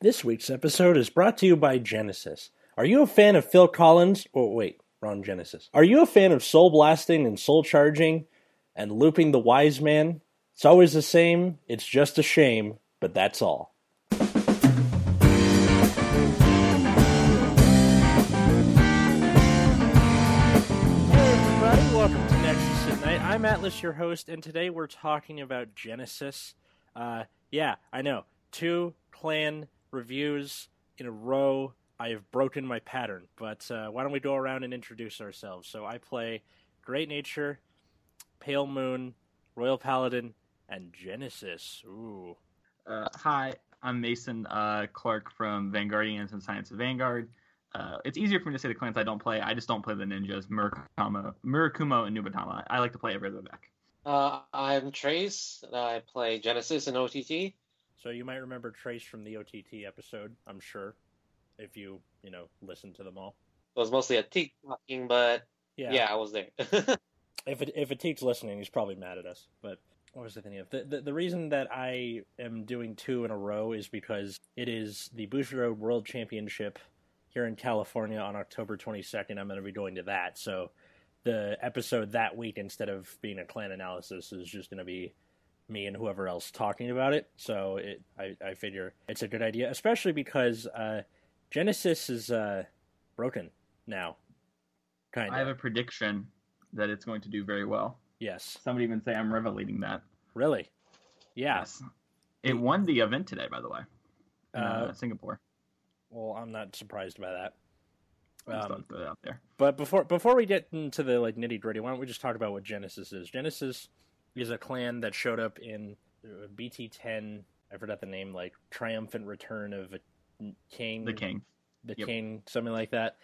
This week's episode is brought to you by Genesis. Are you a fan of Phil Collins? Oh, wait, wrong Genesis. Are you a fan of soul blasting and soul charging and looping the wise man? It's always the same. It's just a shame, but that's all. Welcome to Nexus. I'm Atlas, your host, and today we're talking about Genesis. Uh, yeah, I know. Two clan reviews in a row. I have broken my pattern, but uh, why don't we go around and introduce ourselves? So I play Great Nature, Pale Moon, Royal Paladin, and Genesis. Ooh. Uh, hi, I'm Mason uh, Clark from Vanguardians and Science of Vanguard. Uh, it's easier for me to say the clans I don't play. I just don't play the ninjas, Murakama, Murakumo, and Nubatama. I like to play every other deck. Uh, I'm Trace. I play Genesis and OTT. So you might remember Trace from the OTT episode, I'm sure, if you, you know, listen to them all. It was mostly a teak talking, but Yeah. yeah, I was there. If it if it takes listening, he's probably mad at us. But what was I thinking of? The, the the reason that I am doing two in a row is because it is the Bushiroad World Championship here in California on October 22nd. I'm going to be going to that. So the episode that week, instead of being a clan analysis, is just going to be me and whoever else talking about it. So it I, I figure it's a good idea, especially because uh, Genesis is uh, broken now. Kind of. I have a prediction that it's going to do very well. Yes. Somebody even say I'm revelating that. Really? Yeah. Yes. It won the event today, by the way, in uh, Uh, Singapore. Well, I'm not surprised by that. Um, thought throw that out there. but before before we get into the like nitty gritty, why don't we just talk about what Genesis is? Genesis is a clan that showed up in uh, BT10. I forgot the name, like Triumphant Return of a King, The king. the Yep. King, something like that.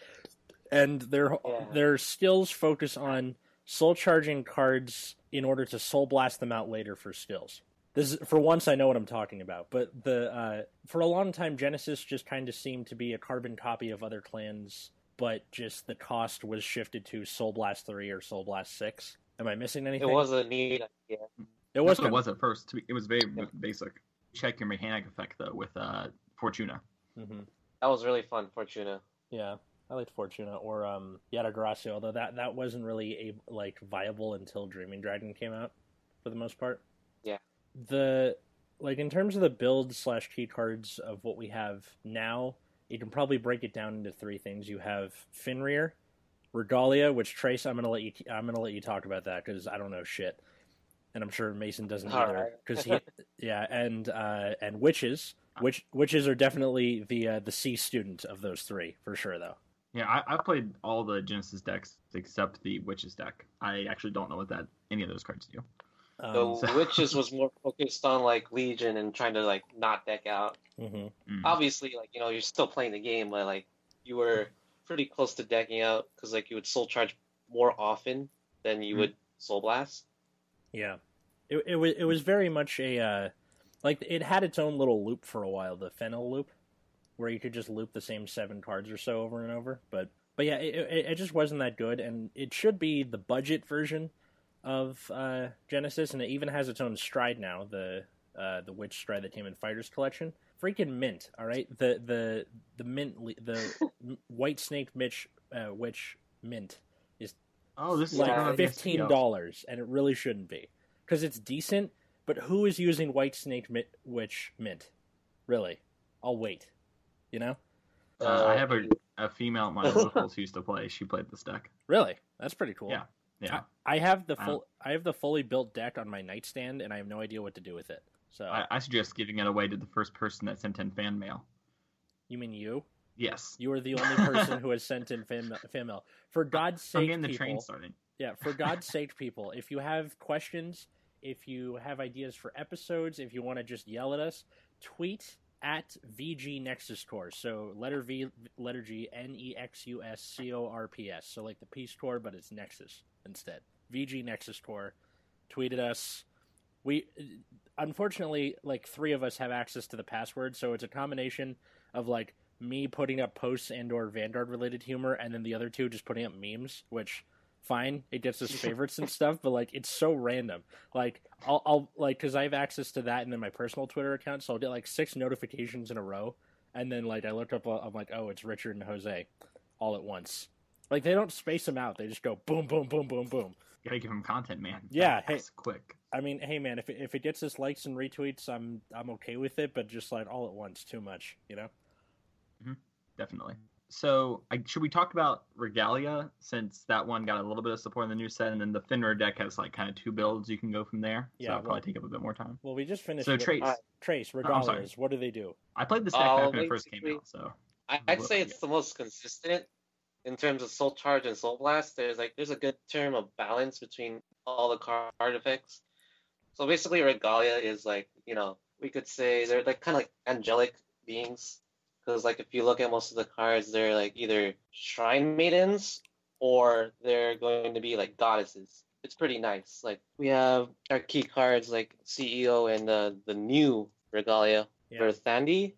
And their Yeah. their skills focus on soul charging cards in order to soul blast them out later for skills. This is, for once I know what I'm talking about. But the uh, for a long time Genesis just kind of seemed to be a carbon copy of other clans, but just the cost was shifted to Soul Blast three or Soul Blast six. Am I missing anything? it anything? was a neat idea. It was. That's what it was at first. It was very Yeah. basic. Check your mechanic effect, though, with uh, Fortuna. Mhm. That was really fun, Fortuna. Yeah, I liked Fortuna or um, Yatagracia, although that that wasn't really a like viable until Dreaming Dragon came out, for the most part. Yeah. The like in terms of the build slash key cards of what we have now, you can probably break it down into three things. You have Fenrir, Regalia, which Trace, I'm gonna let you I'm gonna let you talk about that because I don't know shit, and I'm sure Mason doesn't All either. right. Because he, yeah, and uh, and witches, which witches are definitely the uh, the C student of those three for sure, though. Yeah, I, I played all the Genesis decks except the Witches deck. I actually don't know what that any of those cards do. Um, the so- Witches was more focused on like Legion and trying to like not deck out. mhm. Mm. Obviously, like you know, you're still playing the game, but like you were pretty close to decking out because like you would soul charge more often than you Mhm. would soul blast. Yeah, it it was it was very much a uh, like it had its own little loop for a while, the Fennel loop, where you could just loop the same seven cards or so over and over. But but yeah, it it, it just wasn't that good, and it should be the budget version of uh, Genesis, and it even has its own stride now. The uh, the Witch stride that came in Fighters Collection, freaking mint. All right, the the the mint the White Snake Mitch uh, Witch mint is Oh, this is like fifteen dollars, and it really shouldn't be because it's decent. But who is using White Snake Mi- Witch Mint? Really, I'll wait. You know, Uh, I have a, a female at my locals who used to play. She played this deck. really, that's pretty cool. Yeah. Yeah, I have the I full, I have the fully built deck on my nightstand, and I have no idea what to do with it. So I, I suggest giving it away to the first person that sent in fan mail. you mean you? Yes, You are the only person who has sent in fan, fan mail. For God's sake, I'm the people, train started. Yeah, for God's sake, people, if you have questions, if you have ideas for episodes, if you want to just yell at us, tweet at VG Nexus Corps. So letter V, letter G, N E X U S C O R P S. So like the Peace Corps, but it's Nexus instead. VG Nexus Corps. Tweeted us. We unfortunately like three of us have access to the password, so it's a combination of like me putting up posts and or Vanguard related humor, and then the other two just putting up memes, which fine, it gets us favorites and stuff, but like it's so random. Like I'll, I'll like because I have access to that and then my personal Twitter account, so I'll get like six notifications in a row And then like I look up, uh, I'm like, oh, it's Richard and Jose, all at once. Like they don't space them out; they just go boom, boom, boom, boom, boom. You gotta give him content, man. Yeah, That's hey- quick. I mean, hey man, if it, if it gets us likes and retweets, I'm I'm okay with it. But just like all at once, too much, you know. Definitely. So, I, should we talk about Regalia since that one got a little bit of support in the new set, and then the Fenrir deck has like kind of two builds you can go from there. Yeah, so that'll probably take up a bit more time. Well, we just finished. So with- Trace, Alright. Trace, Oh, I'm sorry. what do they do? I played this deck Uh, back when it first came basically- out, so I, I'd say it's the most consistent in terms of Soul Charge and Soul Blast. There's like there's a good term of balance between all the card effects. So basically, Regalia is like you know we could say they're like kind of like angelic beings because like if you look at most of the cards, they're like either shrine maidens or they're going to be like goddesses. It's pretty nice. Like we have our key cards like CEO and uh, the new Regalia, Yeah, Verthandi.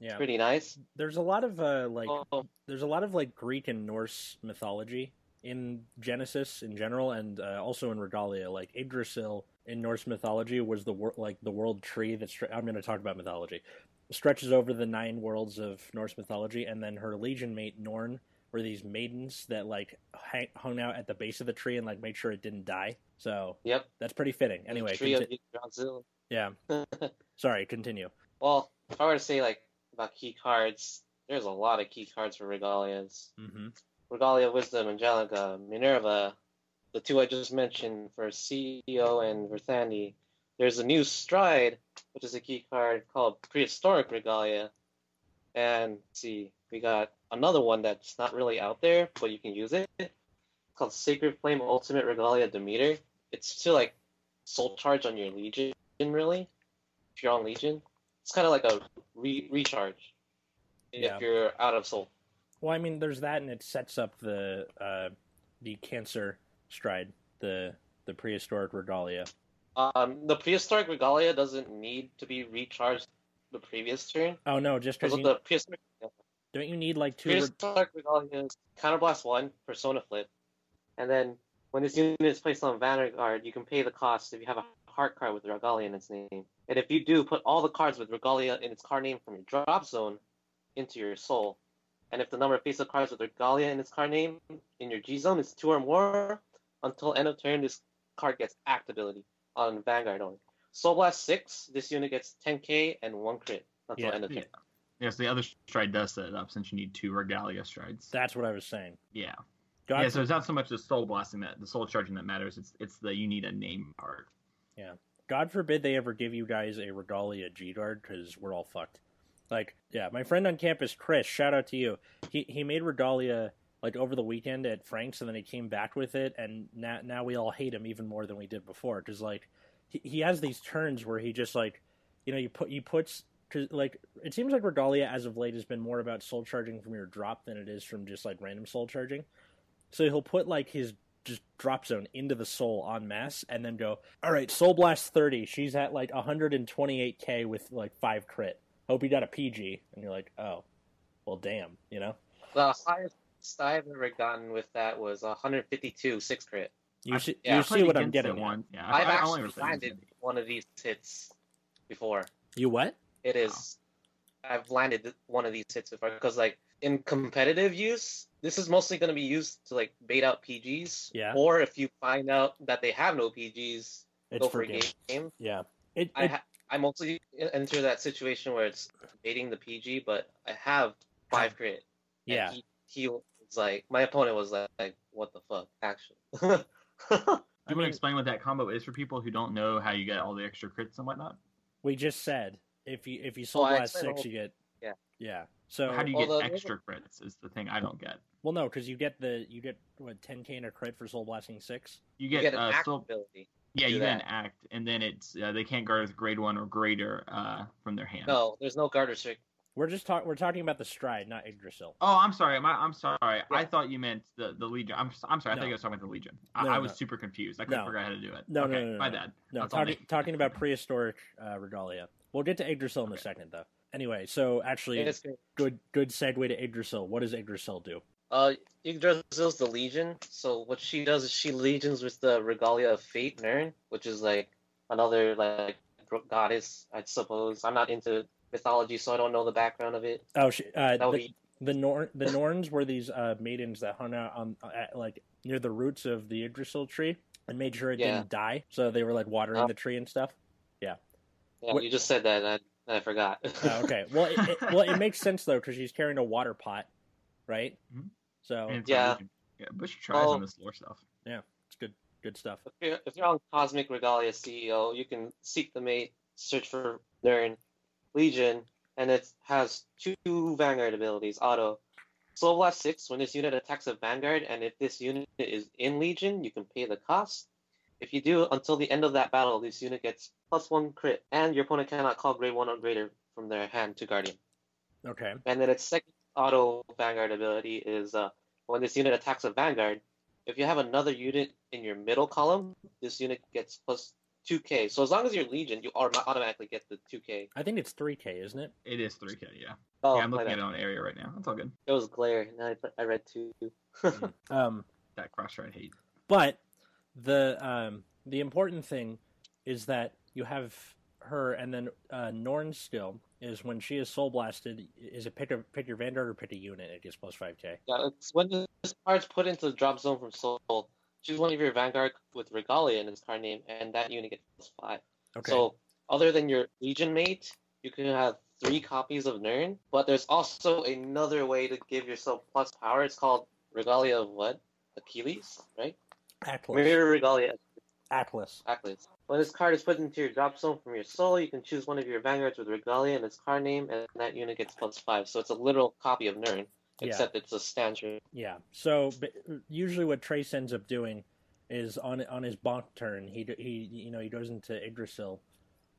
Yeah. Pretty nice. There's a lot of uh, like Oh, there's a lot of like Greek and Norse mythology in Genesis in general, and uh, also in Regalia. Like Yggdrasil in Norse mythology was the wor- like the world tree that stre- I'm going to talk about mythology stretches over the nine worlds of Norse mythology, and then her legion mate Norn were these maidens that like hang- hung out at the base of the tree and like made sure it didn't die. So Yep. that's pretty fitting. Anyway, conti- yeah. Sorry, continue. well, if I were to say like about key cards, there's a lot of key cards for Regalias. hmm Regalia, Wisdom, Angelica, Minerva, the two I just mentioned for CEO and Verthandi. There's a new Stride, which is a key card called Prehistoric Regalia. And see, we got another one that's not really out there, but you can use it. It's called Sacred Flame Ultimate Regalia Demeter. It's to like soul charge on your Legion, really. If you're on Legion, it's kind of like a re- recharge Yeah. if you're out of soul. Well, I mean, there's that, and it sets up the uh, the cancer stride, the the prehistoric regalia. Um, the prehistoric regalia doesn't need to be recharged the previous turn. Oh no, just Because the prehistoric, don't you need like two? Re- prehistoric regalia is counterblast one, persona flip, and then when this unit is placed on Vanguard, you can pay the cost if you have a heart card with regalia in its name. And if you do, put all the cards with regalia in its card name from your drop zone into your soul. And if the number of face-up cards with regalia in its card name in your G zone is two or more, until end of turn, this card gets act ability on Vanguard only. Soul Blast 6, this unit gets 10k and 1 crit until Yeah. end of turn. yeah. Yes, the other stride does set it up since you need two Regalia strides. That's what I was saying. yeah. God, yeah, so it's not so much the soul blasting that the soul charging that matters. It's it's the you need a name part. God forbid they ever give you guys a regalia G guard because we're all fucked. Like, yeah, my friend on campus, Chris, shout out to you. He he made regalia like over the weekend at Frank's, and then he came back with it, and now now we all hate him even more than we did before because like he, he has these turns where he just like you know you put you puts cause, like it seems like regalia as of late has been more about soul charging from your drop than it is from just like random soul charging. So he'll put like his just drop zone into the soul en masse and then go, all right, soul blast 30. She's at like 128k with like five crit. Hope you got a PG. And you're like, oh, well, damn, you know? The highest I've ever gotten with that was 152 6 crit. You I- see, yeah, you see what I'm getting at. One. Yeah, I've I, I only actually ever played landed one of these hits before. You what? It is. I've landed one of these hits before because, like, in competitive use, this is mostly going to be used to like bait out PGs. Yeah. Or if you find out that they have no PGs, It's go for for a game. game. Yeah. It, I ha- I mostly enter that situation where it's baiting the PG, but I have five crit. yeah. He, he was like, my opponent was like, like what the fuck, actually. Do I you want to explain what that combo is for people who don't know how you get all the extra crits and whatnot? We just said if you if you soul Oh, I blast six, the you get Yeah. yeah. So how do you well, get the- extra crits? Is the thing I don't get. well, no, because you get the you get what 10k in a crit for soul blasting six. You you get, get an uh, act soul, ability. yeah, do you get an act, and then it's uh, they can't guard with grade one or greater uh, from their hand. No, there's no guard restrict. We're just talking. We're talking about the stride, not Yggdrasil. Oh, I'm sorry. I'm, I'm sorry. I thought you meant the, the Legion. I'm, I'm sorry. I No. thought you were talking about the Legion. I, No, I was no. super confused. I couldn't No. figure out how to do it. No, no, okay, no, no, my no. bad. No, talking talking about prehistoric uh, regalia. We'll get to Yggdrasil in a second, though. Anyway, so actually, good good segue to Yggdrasil. What does Yggdrasil do? Uh, Yggdrasil's the Legion. So what she does is she legions with the Regalia of Fate, Nern, which is like another like goddess, I suppose. I'm not into mythology, so I don't know the background of it. Oh, sh- uh, the, be the Norn the Norns were these uh, maidens that hung out on at, like near the roots of the Yggdrasil tree and made sure it Yeah. didn't die. So they were like watering Oh. the tree and stuff. yeah. What- You just said that, and I, I forgot. Oh, okay. Well, it, it, well, it makes sense though because she's carrying a water pot, right? Mhm. So And it's Yeah. not even- yeah. Bush tries Oh. on this lore stuff. Yeah, it's good, good stuff. if, you're, if you're on Cosmic Regalia CEO, you can seek the mate, search for Nern, Legion, and it has two Vanguard abilities, auto. Soul Blast 6, when this unit attacks a Vanguard, and if this unit is in Legion, you can pay the cost. If you do, until the end of that battle, this unit gets plus one crit, and your opponent cannot call grade 1 or greater from their hand to Guardian. Okay. And then its second auto Vanguard ability is uh, when this unit attacks a Vanguard, if you have another unit in your middle column, this unit gets plus 2k. So as long as you're Legion, you automatically get the 2k. I think it's three K, isn't it? It is 3K, yeah. Oh, yeah, I'm looking at bad. it on area right now. That's all good. It was glare, and I, I read 2. Um, That cross stride hate. but the um the important thing is that you have her, and then uh, Norn's skill is when she is soul blasted. Is it pick a pick your Vanguard or pick a unit? It gets plus five K. yeah, it's when this card's put into the drop zone from Soul, choose one of your Vanguard with Regalia in its card name, and that unit gets plus 5. Okay. So, other than your Legion mate, you can have three copies of Nern, but there's also another way to give yourself plus power. It's called Regalia of what? Achilles, right? Atlas. Mirror Regalia Atlas. Achilles. When this card is put into your drop zone from your soul, you can choose one of your Vanguards with Regalia and its card name, and that unit gets plus five. So it's a literal copy of Nern, Yeah. except it's a standard. Yeah. So but usually, what Trace ends up doing is on on his bonk turn, he d- he you know he goes into Yggdrasil,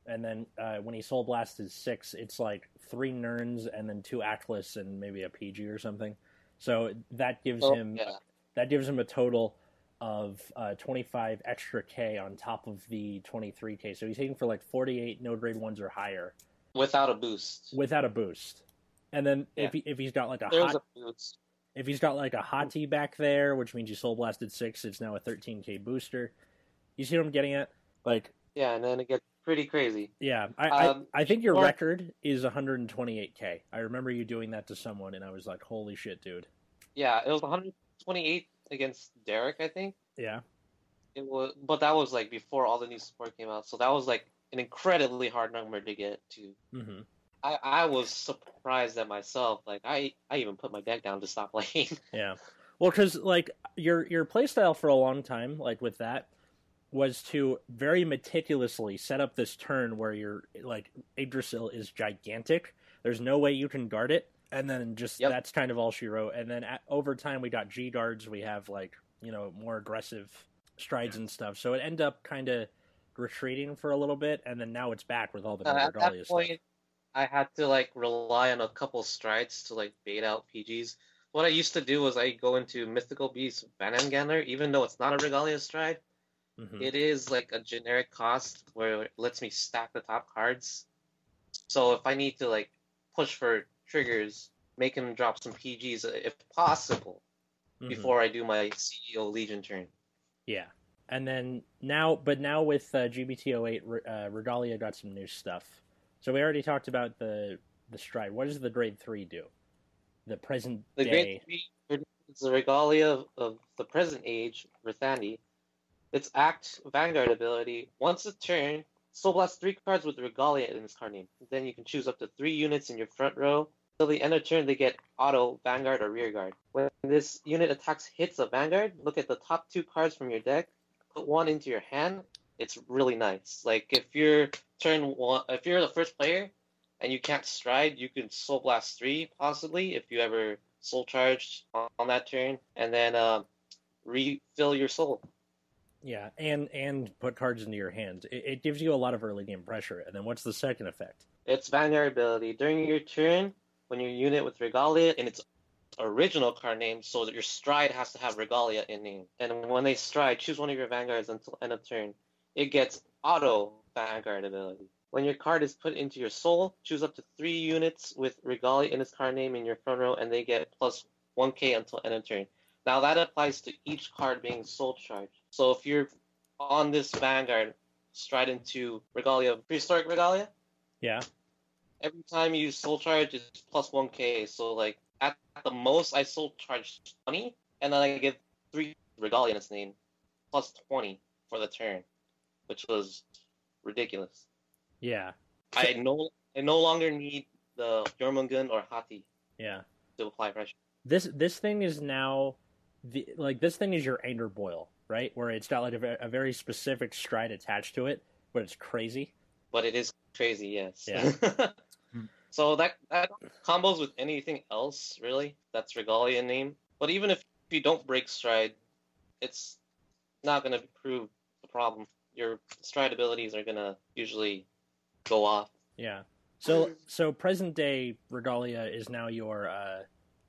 and then uh, when he soul blasts his six, it's like three Nerns and then two Atlas and maybe a PG or something. So that gives So, him yeah. that gives him a total of uh, 25 extra K on top of the 23K. So he's hitting for like 48 no grade ones or higher Without a boost. without a boost. And then if he, if he's got like a There's hot a boost. if he's got like a hottie back there, which means you soul blasted six, it's now a 13k booster. You see what I'm getting at? Like, Yeah, and then it gets pretty crazy. yeah, I Um, I, I think your or- record is 128k. I remember you doing that to someone, and I was like, holy shit, dude. Yeah, it was 128 against Derek, I think. Yeah, It was, but that was like before all the new support came out, so that was like an incredibly hard number to get to. hmm I, I was surprised at myself. Like I, I even put my deck down to stop playing. yeah. Well, because like your your playstyle for a long time, like with that, was to very meticulously set up this turn where your like Yggdrasil is gigantic. There's no way you can guard it, and then just Yep. that's kind of all she wrote. And then at, over time, we got G guards. We have like you know more aggressive strides and stuff. So it ended up kind of retreating for a little bit, and then now it's back with all the Uh, at Regalia that stuff. point, I had to like rely on a couple strides to like bait out PGs. What I used to do was I go into Mythical Beast Vanangandler, even though it's not a Regalia stride. Mhm. It is like a generic cost where it lets me stack the top cards. So if I need to like push for triggers, make him drop some PGs if possible Mhm. before I do my CEO Legion turn. Yeah. And then now, but now with uh, GBT08, uh, Regalia got some new stuff. So we already talked about the the stride. What does the grade three do? The present The day. Three is the regalia of, of the present age, Rithandi. Its act Vanguard ability. Once a turn, Soul Blast three cards with regalia in its card name. Then you can choose up to three units in your front row. Till the end of turn, they get auto, Vanguard, or Rear Guard. When this unit attacks hits a Vanguard, look at the top two cards from your deck, put one into your hand. It's really nice. Like if you're turn one, if you're the first player and you can't stride, you can Soul Blast three possibly if you ever Soul Charged on, on that turn, and then um, refill your soul. Yeah, and and put cards into your hands. It, it gives you a lot of early game pressure. And then what's the second effect? Its Vanguard ability during your turn, when your unit with Regalia in its original card name, so that your stride has to have Regalia in name. And when they stride, choose one of your Vanguards until end of turn. It gets auto Vanguard ability. When your card is put into your soul, choose up to three units with Regalia in its card name in your front row, and they get plus 1k until end of turn. Now that applies to each card being soul charged. So if you're on this Vanguard, stride into Regalia, prehistoric Regalia, Yeah. every time you soul charge, it's plus one K. So like at the most, I soul charge twenty, and then I give three Regalia in its name, plus twenty for the turn, which was ridiculous. Yeah. I no I no longer need the Jormungand or Hati Yeah. to apply pressure. This this thing is now the like this thing is your anger boil, right? Where it's got like a, a very specific stride attached to it, but it's crazy. But it is crazy, yes. Yeah. so that that combos with anything else really. That's Regalia name. But even if you don't break stride, it's not gonna prove the problem. Your stride abilities are gonna usually go off. Yeah. So so present day Regalia is now your uh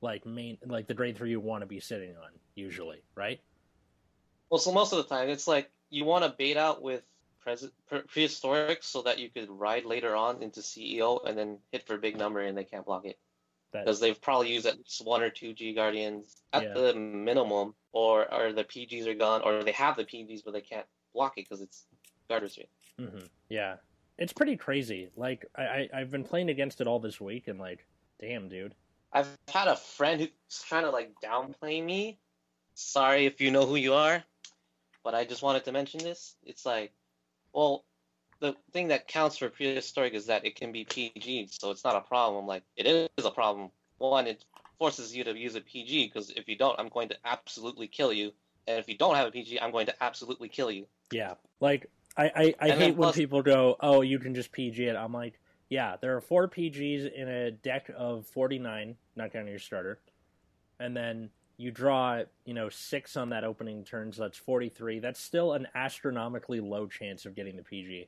like main like the grade three you want to be sitting on usually, right? Well, so most of the time, it's like you want to bait out with pre- prehistoric so that you could ride later on into CEO and then hit for a big number and they can't block it because they've probably used at least one or two G Guardians at Yeah. the minimum, or or the PGs are gone, or they have the PGs but they can't block it because it's Guardians. hmm Yeah, it's pretty crazy. Like I, I I've been playing against it all this week, and like, damn, dude. I've had a friend who's trying to like downplay me. Sorry if you know who you are, but I just wanted to mention this. It's like, well, the thing that counts for prehistoric is that it can be PG, so it's not a problem. Like, it is a problem. One, it forces you to use a PG because if you don't, I'm going to absolutely kill you. And if you don't have a PG, I'm going to absolutely kill you. Yeah, like I I, I hate then when people go, oh, you can just PG it. I'm like, yeah, there are four PGs in a deck of 49, not counting your starter, and then you draw, you know, six on that opening turn, so that's 43. That's still an astronomically low chance of getting the PG.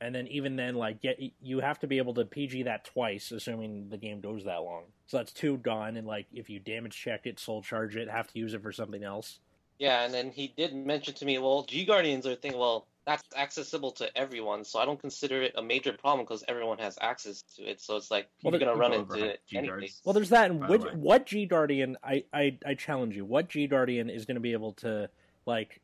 And then even then, like, get you have to be able to PG that twice, assuming the game goes that long. So that's two gone, and like if you damage check it, soul charge it, have to use it for something else. Yeah, and then he did mention to me, well, G Guardians are thinking, well, that's accessible to everyone, so I don't consider it a major problem because everyone has access to it. So it's like Well, you're gonna run into it G anyway. Well, there's that. And By the which, what G Guardian? I, I I challenge you. What G Guardian is going to be able to like,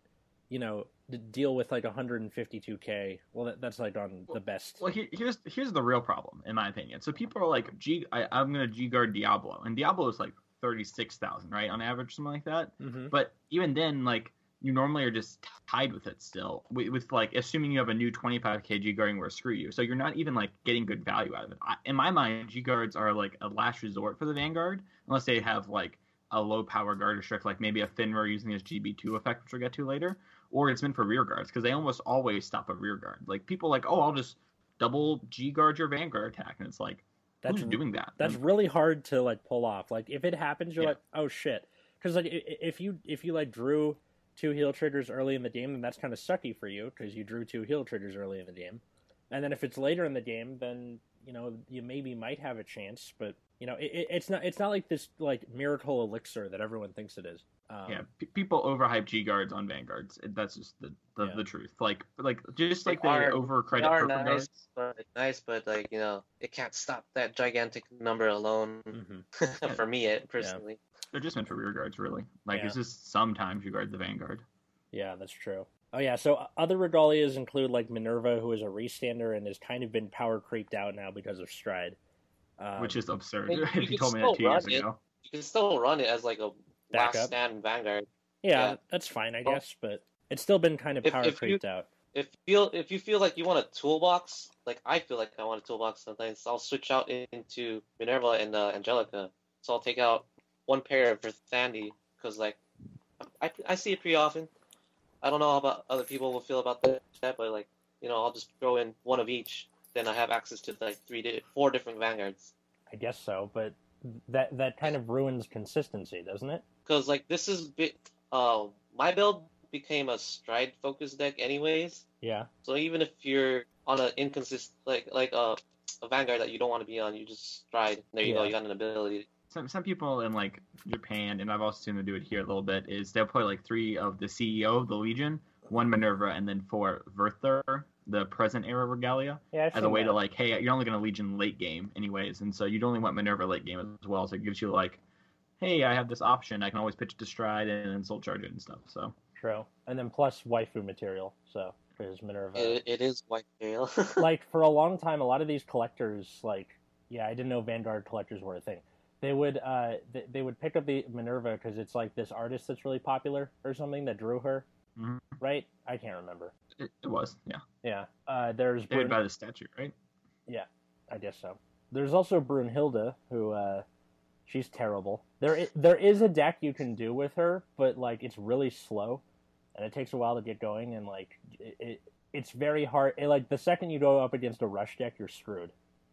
you know, d- deal with like 152k? Well, that, that's like on the best. Well, here, here's here's the real problem, in my opinion. So people are like, G, I, I'm gonna G guard Diablo, and Diablo is like thirty six thousand, right, on average, something like that. hmm But even then, like you normally are just tied with it still, with, with like assuming you have a new 25k G guarding where screw you. So you're not even like getting good value out of it. I, in my mind, G guards are like a last resort for the Vanguard, unless they have like a low power guard restrict, like maybe a Fenrir using his GB2 effect, which we'll get to later, or it's meant for rear guards because they almost always stop a rear guard. Like people like, oh, I'll just double G guard your Vanguard attack, and it's like, That's who's doing that? that's really hard to like pull off. Like if it happens, you're Yeah. like, oh shit, because like if you if you like drew two heal triggers early in the game, then that's kind of sucky for you because you drew two heal triggers early in the game. And then if it's later in the game, then you know you maybe might have a chance, but you know it, it- it's not it's not like this like miracle elixir that everyone thinks it is. Um, yeah, p- people overhype G guards on vanguards. That's just the the, Yeah. the truth. Like like just like they are- over They credit are purple nice, guards. but nice, but like you know, it can't stop that gigantic number alone. mhm. for me, it personally. They're just meant for rear guards, really. Like Yeah. it's just sometimes you guard the vanguard. Yeah, that's true. Oh yeah, so uh, other regalias include like Minerva, who is a restander and has kind of been power creeped out now because of Stride. Um, which is absurd. you if you could told me that two still years run it. ago. You can still run it as like a Backup. last stand vanguard. yeah, yeah. that's fine, I Well- guess, but it's still been kind of If- power if you- creeped out. If feel if you feel like you want a toolbox, like I feel like I want a toolbox sometimes, I'll switch out into Minerva and uh, Angelica. So I'll take out one pair for Sandy because like I, I see it pretty often. I don't know how about other people will feel about that, but like you know I'll just throw in one of each. Then I have access to like three, di- four different vanguards. I guess so, but that that kind of ruins consistency, doesn't it? because like this is bit uh my build became a stride focused deck anyways Yeah. so even if you're on an inconsistent like like a, a vanguard that you don't want to be on you just stride there you go you got an ability Some some people in like Japan, and I've also seen them do it here a little bit, is they'll play like three of the CEO of the Legion, one Minerva, and then four Verther, the present era regalia, Yeah, as a way that. to like, hey, you're only gonna Legion late game anyways, and so you'd only want Minerva late game as well. So it gives you like, hey, I have this option, I can always pitch it to Stride and then Soul Charge it and stuff. So True. And then plus waifu material. So because Minerva. It, it is white tail. like for a long time, a lot of these collectors, like yeah, I didn't know Vanguard collectors were a thing. They would uh they, they would pick up the Minerva because it's like this artist that's really popular or something that drew her, Mhm. right? I can't remember. It, it was, yeah. Yeah. Uh, there's They would Brun- buy the statue, right? Yeah, I guess so. There's also Brunhilde, who uh, she's terrible. There, i- there is a deck you can do with her, but like it's really slow, and it takes a while to get going, and like it, it it's very hard. It, like the second you go up against a rush deck, you're screwed.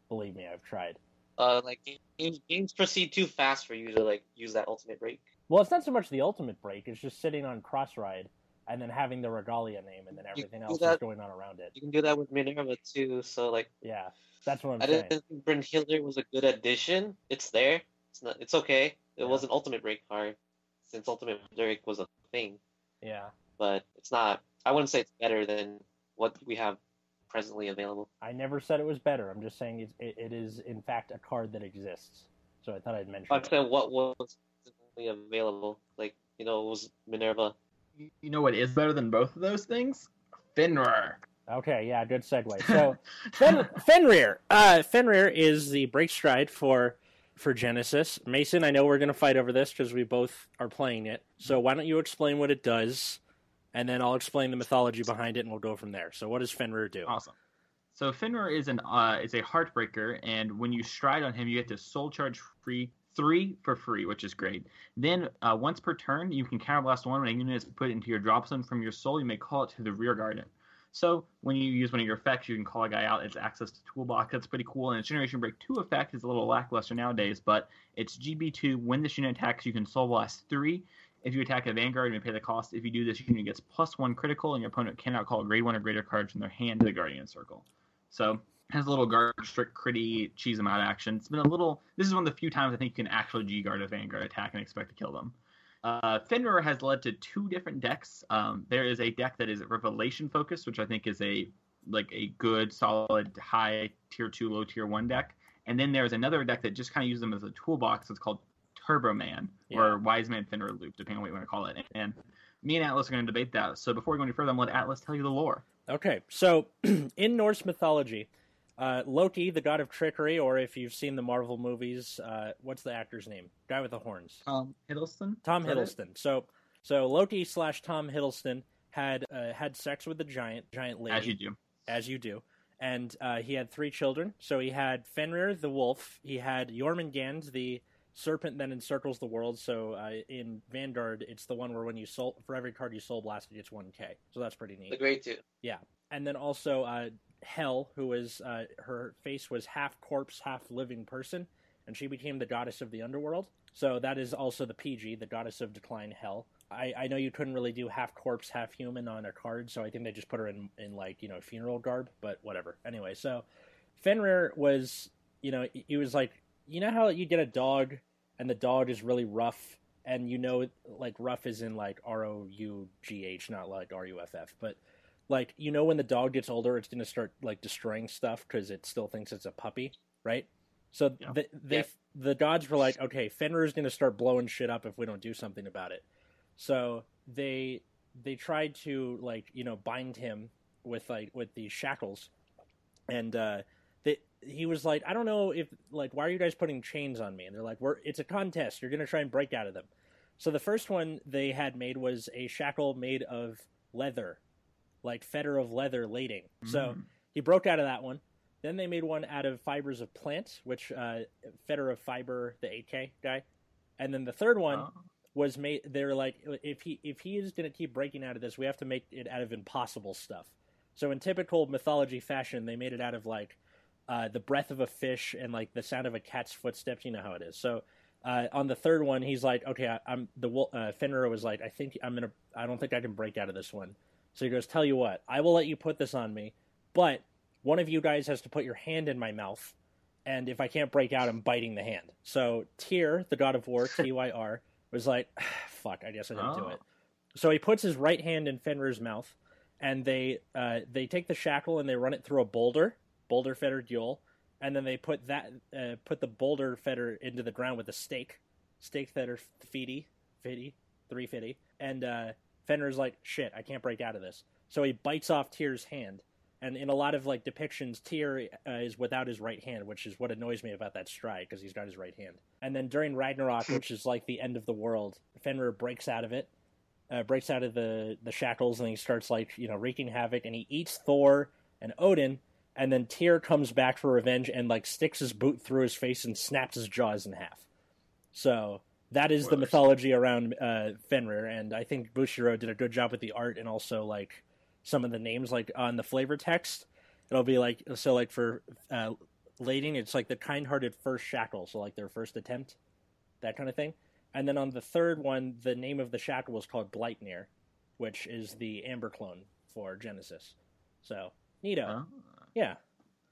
Believe me, I've tried. Uh, like games, games proceed too fast for you to like use that ultimate break. Well, it's not so much the ultimate break; it's just sitting on cross ride and then having the regalia name, and then everything else is that- going on around it. You can do that with Minerva too. So like, Yeah, that's what I'm I saying. didn't think Brunhilde was a good addition. It's there. It's not. It's okay. It Yeah. was an ultimate break card, since ultimate break was a thing. Yeah, But it's not. I wouldn't say it's better than what we have presently available. I never said it was better. I'm just saying it, it, it is in fact a card that exists. So I thought I'd mention. I said what was presently available. Like you know, it was Minerva. You you know what is better than both of those things? Fenrir. Okay, yeah, good segue. So Fen- Fenrir, uh, Fenrir is the break stride for for Genesis. Mason, I know we're gonna fight over this because we both are playing it. So why don't you explain what it does, and then I'll explain the mythology behind it, and we'll go from there. So what does Fenrir do? Awesome. So Fenrir is an uh, is a heartbreaker, and when you stride on him, you get to soul charge free three for free, which is great. Then uh, once per turn, you can counterblast one when a unit is put into your drop zone from your soul. You may call it to the rear garden. So when you use one of your effects, you can call a guy out. It's access to toolbox. That's pretty cool. And its Generation Break 2 effect is a little lackluster nowadays, but it's GB2. When this unit attacks, you can soul blast three. If you attack a Vanguard, you may pay the cost. If you do this, your unit gets plus one critical, and your opponent cannot call a grade one or greater cards from their hand to the Guardian Circle. So has a little guard strict critty cheese them out action. It's been a little. This is one of the few times I think you can actually G guard a Vanguard attack and expect to kill them. Uh, Fenrir has led to two different decks. Um, there is a deck that is Revelation focused, which I think is a like a good, solid, high tier two, low tier one deck. And then there's another deck that just kind of uses them as a toolbox. It's called Turbo Man Yeah. or Wise Man Fenrir Loop, depending on what you want to call it. And me and Atlas are going to debate that. So before we go any further, I'm going to let Atlas tell you the lore. Okay, so in Norse mythology, uh, Loki, the god of trickery, or if you've seen the Marvel movies, uh, what's the actor's name? Guy with the horns. Tom Hiddleston. Tom that it? Hiddleston. So, so Loki slash Tom Hiddleston had uh, had sex with the giant giant lady, As you do. as you do, and uh, he had three children. So he had Fenrir the wolf, he had Jormungand the serpent then encircles the world. So uh, in Vanguard, it's the one where when you soul for every card you soul blast, it gets one K. So that's pretty neat The grade two. Yeah, and then also uh, Hel, who was uh, her face was half corpse, half living person, and she became the goddess of the underworld. So that is also the PG, the goddess of decline, Hell. I, I know you couldn't really do half corpse, half human on a card, so I think they just put her in in like you know funeral garb, but whatever. Anyway, so Fenrir was you know he was like you know how you get a dog and the dog is really rough and you know like rough is in like R O U G H, not like R U F F, but like you know when the dog gets older it's going to start like destroying stuff because it still thinks it's a puppy right so Yeah. the, they Yeah. the gods were like okay fenrir's going to start blowing shit up if we don't do something about it so they they tried to like you know bind him with like with these shackles and uh they he was like i don't know if like why are you guys putting chains on me and they're like we're it's a contest you're going to try and break out of them so the first one they had made was a shackle made of leather like fetter of leather lading. So Mm. he broke out of that one. Then they made one out of fibers of plant, which uh, fetter of fiber, the 8K guy. And then the third one Oh. was made. They were like, if he if he is going to keep breaking out of this, we have to make it out of impossible stuff. So in typical mythology fashion, they made it out of like uh, the breath of a fish and like the sound of a cat's footsteps. You know how it is. So uh, on the third one, he's like, okay, I, I'm the uh, Fenrir was like, I think I'm gonna. I don't think I can break out of this one. So he goes, tell you what, I will let you put this on me, but one of you guys has to put your hand in my mouth, and if I can't break out, I'm biting the hand. So Tyr, the god of war, T Y R, was like, fuck, I guess I didn't do Oh. it. So he puts his right hand in Fenrir's mouth, and they uh, they take the shackle and they run it through a boulder, boulder fetter duel, and then they put that uh, put the boulder fetter into the ground with a stake, stake fetter fitty, fitty, three fitty, and uh, Fenrir's like, shit, I can't break out of this. So he bites off Tyr's hand, and in a lot of like depictions, Tyr uh, is without his right hand, which is what annoys me about that stride because he's got his right hand. And then during Ragnarok, which is like the end of the world, Fenrir breaks out of it, uh, breaks out of the the shackles, and he starts like you know wreaking havoc, and he eats Thor and Odin. And then Tyr comes back for revenge and like sticks his boot through his face and snaps his jaws in half. So that is the mythology around uh, Fenrir, and I think Bushiro did a good job with the art and also like some of the names, like on the flavor text. It'll be like so, like for uh, lading, it's like the kind-hearted first shackle, so like their first attempt, that kind of thing. And then on the third one, the name of the shackle was called Gleipnir, which is the Amber clone for Genesis. So neato, Huh? Yeah,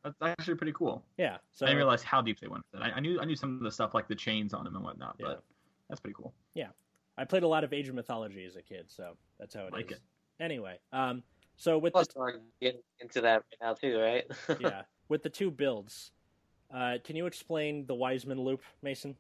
That's actually pretty cool. yeah. So I didn't realize how deep they went with it. I, I knew I knew some of the stuff like the chains on them and whatnot, Yeah. but that's pretty cool. Yeah. I played a lot of Age of Mythology as a kid, so that's how it is. Like it. Anyway, um, so with Plus, the, we're getting into that right now too, right? yeah, with the two builds, uh, can you explain the Wiseman loop, Mason?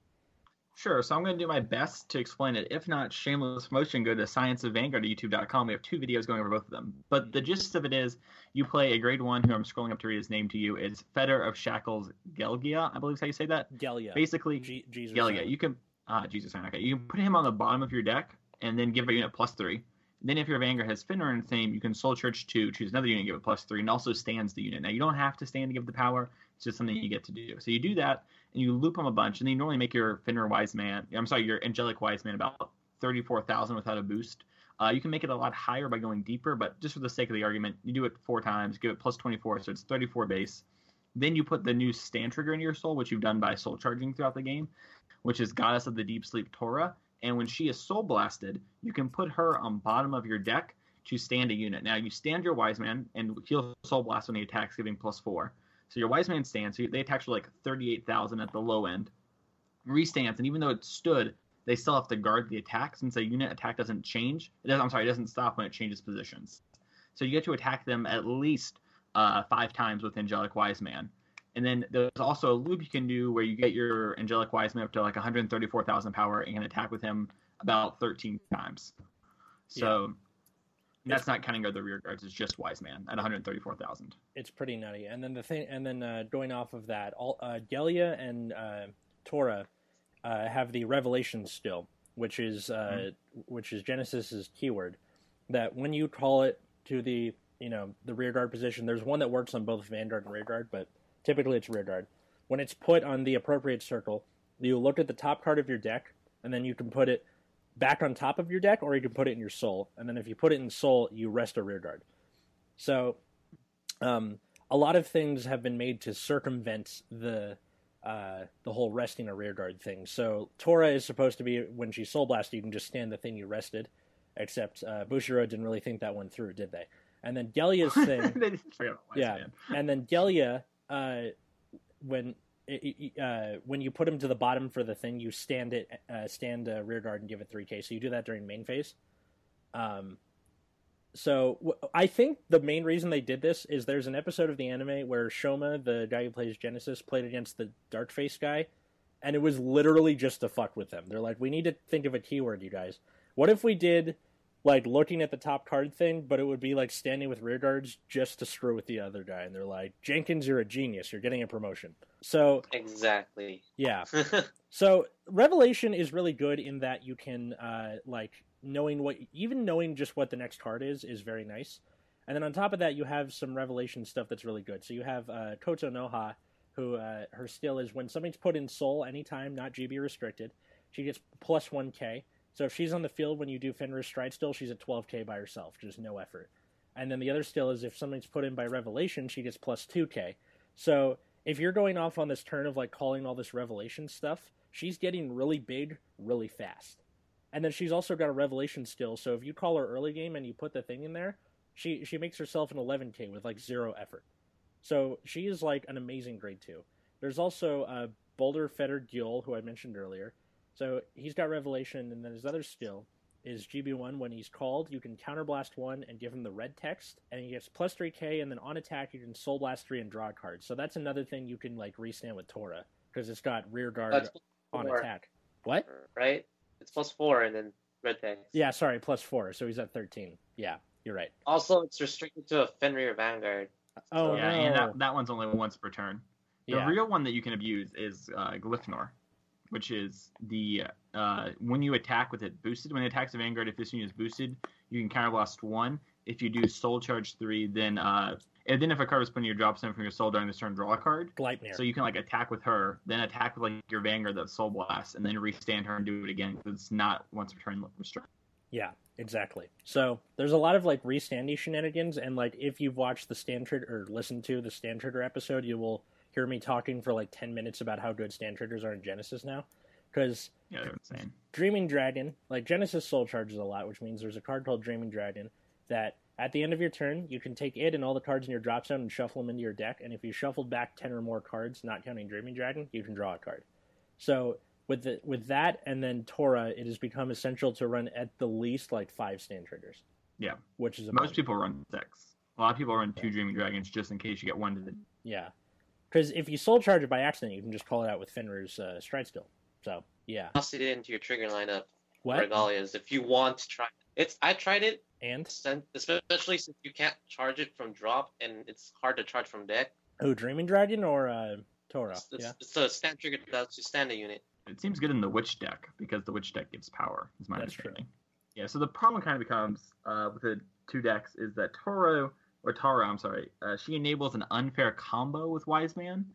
Sure. So I'm going to do my best to explain it. If not, shameless promotion, go to Science of Vanguard youtube.com. We have two videos going over both of them. But the gist of it is you play a grade one, who I'm scrolling up to read his name to you, is Feder of Shackles Gelgia, I believe is how you say that. Gelgia. Basically, G- Jesus. Gelgia. You can, ah, Jesus, okay. You can put him on the bottom of your deck and then give a unit plus three. Then if your Vanguard has Fenrir in its name, you can Soul Charge 2, choose another unit, give it plus 3, and also stands the unit. Now, you don't have to stand to give the power. It's just something you get to do. So you do that, and you loop them a bunch, and then you normally make your Fenrir Wise Man, I'm sorry, your Angelic Wise Man about 34,000 without a boost. Uh, you can make it a lot higher by going deeper, but just for the sake of the argument, you do it four times, give it plus 24, so it's 34 base. Then you put the new stand trigger into your soul, which you've done by soul charging throughout the game, which is Goddess of the Deep Sleep Torah. And when she is soul blasted, you can put her on bottom of your deck to stand a unit. Now you stand your wise man and heal soul blast when he attacks, giving plus four. So your wise man stands. So they attack for like thirty-eight thousand at the low end. Restands, and even though it stood, they still have to guard the attack since a unit attack doesn't change. It doesn't, I'm sorry, it doesn't stop when it changes positions. So you get to attack them at least uh, five times with angelic wise man. And then there's also a loop you can do where you get your angelic wise man up to like 134,000 power and attack with him about 13 times. So that's not counting other rear guards. It's just wise man at 134,000. It's pretty nutty. And then the thing, and then uh, going off of that, all uh, Gelia and uh, Torah uh, have the revelation still, which is uh, which is Genesis's keyword. That when you call it to the you know the rear guard position, there's one that works on both vanguard and rear guard, but typically it's rear guard. When it's put on the appropriate circle, you look at the top card of your deck, and then you can put it back on top of your deck, or you can put it in your soul. And then if you put it in soul, you rest a rear guard. So, um, a lot of things have been made to circumvent the uh, the whole resting a rear guard thing. So Tora is supposed to be when she's soul blasted, you can just stand the thing you rested. Except uh, Bushiro didn't really think that one through, did they? And then Gelia's thing, they didn't forget about wise Yeah. and then Gelia, uh, when uh, when you put him to the bottom for the thing, you stand it, uh, stand uh, rear guard and give it three K. So you do that during main phase. Um, so w- I think the main reason they did this is there's an episode of the anime where Shoma, the guy who plays Genesis, played against the dark face guy, and it was literally just to fuck with them. They're like, we need to think of a keyword, you guys. What if we did like looking at the top card thing, but it would be like standing with rear guards just to screw with the other guy, and they're like, Jenkins, you're a genius. You're getting a promotion. So exactly. yeah, so Revelation is really good in that you can uh, like knowing what even knowing just what the next card is is very nice. And then on top of that, you have some Revelation stuff that's really good. So you have uh, Koto Noha, who uh, her skill is when something's put in Soul anytime, not GB restricted, she gets plus one K. So if she's on the field when you do Fenrir's Stride still, she's at 12k by herself, just no effort. And then the other still is if something's put in by Revelation, she gets plus 2k. So if you're going off on this turn of like calling all this Revelation stuff, she's getting really big really fast. And then she's also got a Revelation still, so if you call her early game and you put the thing in there, she she makes herself an 11k with like zero effort. So she is like an amazing grade two. There's also uh, Boulder Fetter Gyul, who I mentioned earlier. So he's got Revelation, and then his other skill is GB1. When he's called, you can counterblast one and give him the red text, and he gets plus 3k, and then on attack, you can soul blast 3 and draw a card. So that's another thing you can like restand with Tora, because it's got rear guard That's on four, attack. What? right? It's plus four and then red text. Yeah, sorry, plus 4, so he's at 13. Yeah. You're right. Also, it's restricted to a Fenrir Vanguard. Oh yeah, no. and that, that one's only once per turn. The yeah. real one that you can abuse is uh, Gleipnir, which is the uh, when you attack with it boosted. When it attacks a Vanguard, if this unit is boosted, you can counterblast one. If you do Soul Charge three, then uh, and then if a card was put in your drop zone from your soul during this turn, draw a card. Gleipnir. So you can like attack with her, then attack with like your Vanguard that Soul Blast, and then restand her and do it again because it's not once per turn restrict. Yeah, exactly. So there's a lot of like restandy shenanigans, and like if you've watched the stand trigger or listened to the stand trigger episode, you will hear me talking for like ten minutes about how good stand triggers are in Genesis now. Because Yeah, insane. Dreaming Dragon, like Genesis Soul charges a lot, which means there's a card called Dreaming Dragon that at the end of your turn you can take it and all the cards in your drop zone and shuffle them into your deck. And if you shuffled back ten or more cards, not counting Dreaming Dragon, you can draw a card. So with the with that and then Torah, it has become essential to run at the least like five stand triggers. Yeah. which is a Most people run six. A lot of people run two Dreaming Dragons just in case you get one to the. Yeah, because if you soul charge it by accident, you can just call it out with Fenrir's uh, stride still. So yeah, Toss it into your trigger lineup. what Regalias, if you want to try. It's I tried it, and sen- especially since you can't charge it from drop and it's hard to charge from deck. Oh, Dreaming Dragon or uh, Torah? It's, it's, Yeah, it's a stand trigger that's your standard unit. It seems good in the Witch deck because the Witch deck gives power. Is my That's true. Yeah. So the problem kind of becomes uh, with the two decks is that Toro or Tara, I'm sorry, uh, she enables an unfair combo with Wise Man,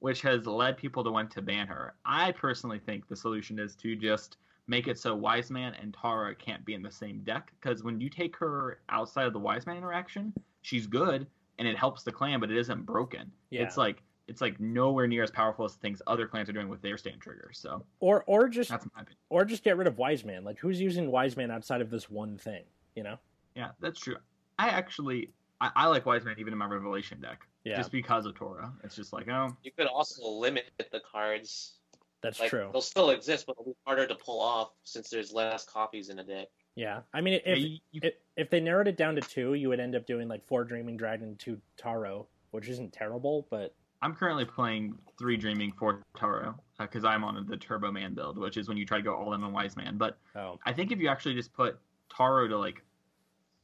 which has led people to want to ban her. I personally think the solution is to just make it so Wise Man and Tara can't be in the same deck because when you take her outside of the Wise Man interaction, she's good and it helps the clan, but it isn't broken. Yeah. It's like it's like nowhere near as powerful as things other clans are doing with their stand triggers. So or or just that's my opinion. or just get rid of Wise Man. Like who's using Wise Man outside of this one thing? You know? Yeah, that's true. I actually I, I like Wise Man even in my Revelation deck. Yeah, Just because of Torah. It's just like, oh You could also limit the cards. that's Like true. they'll still exist, but it'll be harder to pull off since there's less copies in a deck. Yeah, I mean, yeah, if you, you, if, if they narrowed it down to two, you would end up doing like four Dreaming Dragon, two Taro, which isn't terrible, but I'm currently playing three Dreaming for Toro because uh, I'm on the Turbo Man build, which is when you try to go all in on Wise Man. But oh, I think if you actually just put Taro to like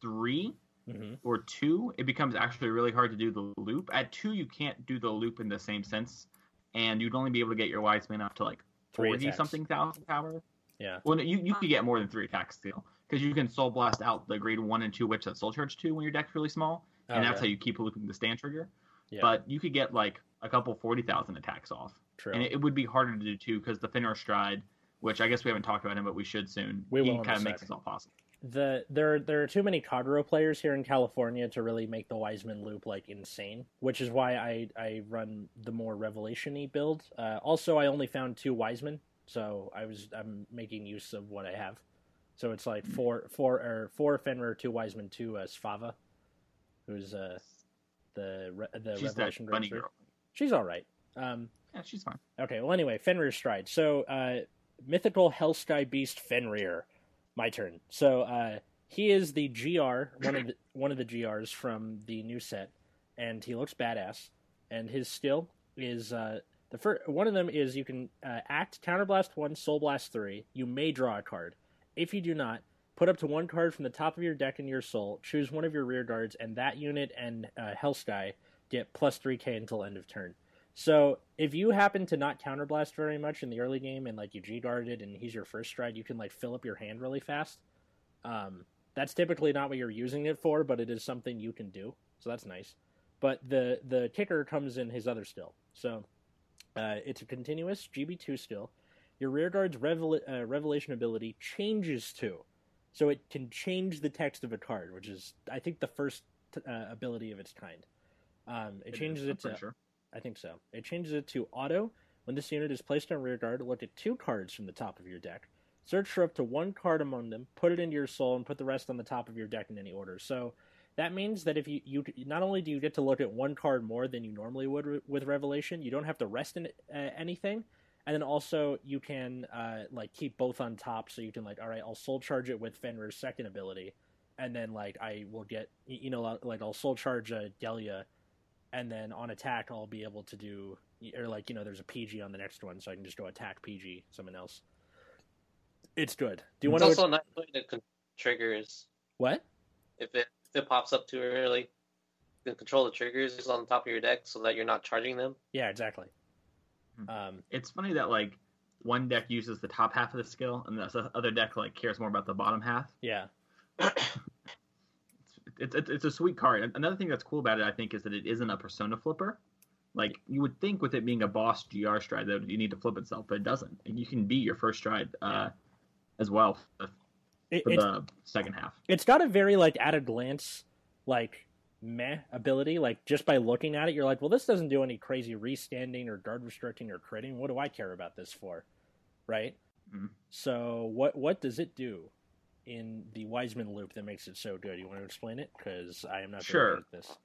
three hmm or two, it becomes actually really hard to do the loop. At two, you can't do the loop in the same sense, and you'd only be able to get your Wise Man up to like forty something thousand power. yeah, Well, no, you you could get more than three attacks still because you can Soul Blast out the grade one and two witch that Soul Charge two when your deck's really small, and that's how you keep looping the stand trigger. yeah, But you could get like a couple forty thousand attacks off, true. and it, it would be harder to do too because the Fenrir Stride, which I guess we haven't talked about him, but we should soon. We will he kind of makes this all possible. The there there are too many Kagero players here in California to really make the Wiseman loop like insane, which is why I I run the more revelation-y build. Uh, also, I only found two Wiseman, so I was I'm making use of what I have. So it's like four four or four Fenrir, two Wiseman, two uh, Svava, who's uh the the She's that revelation bunny Grandmaster. girl. She's all right. Um, Yeah, she's fine. Okay, well, anyway, Fenrir's Stride. So, uh, mythical Hellsky Beast Fenrir. My turn. So, uh, he is the GR, one of the one of the GRs from the new set, and he looks badass. And his skill is uh, the first one of them is you can uh, act counterblast one, soul blast three. You may draw a card. If you do not, put up to one card from the top of your deck in your soul. Choose one of your rear guards, and that unit and uh, Hellsky get plus three K until end of turn. So if you happen to not counterblast very much in the early game and like you G guarded and he's your first stride, you can like fill up your hand really fast. Um, that's typically not what you're using it for, but it is something you can do. So that's nice. But the the kicker comes in his other still. So uh, it's a continuous GB2 still. Your rear guard's revel- uh, revelation ability changes to, so it can change the text of a card, which is I think the first uh, ability of its kind. Um, it, is, changes I'm it to sure. I think so. It changes it to auto. When this unit is placed on rear guard, look at two cards from the top of your deck. Search for up to one card among them, put it into your soul, and put the rest on the top of your deck in any order. So that means that if you, you not only do you get to look at one card more than you normally would re- with Revelation, you don't have to rest in uh, anything, and then also you can uh, like keep both on top, so you can like, all right, I'll soul charge it with Fenrir's second ability, and then like I will get, you know, like I'll soul charge uh, Delia and then on attack I'll be able to do or like you know there's a PG on the next one, so I can just go attack PG someone else. It's good. Do you want it's to also nice way to con- triggers what? if it if it pops up too early, you can control the triggers on the top of your deck so that you're not charging them. Yeah, exactly. Hmm. Um, It's funny that like one deck uses the top half of the skill, and the other deck like cares more about the bottom half. yeah, It's it's, it's a sweet card. Another thing that's cool about it, I think, is that it isn't a persona flipper. Like you would think with it being a boss GR stride that you need to flip itself, but it doesn't. And you can be your first stride uh, as well for, it, for the second half. it's got a very like at a glance like meh ability. Like just by looking at it, you're like, well, this doesn't do any crazy restanding or guard restricting or critting. What do I care about this for, right? Mhm. So what what does it do in the Wiseman loop that makes it so good? You want to explain it? Because I am not Sure. at this.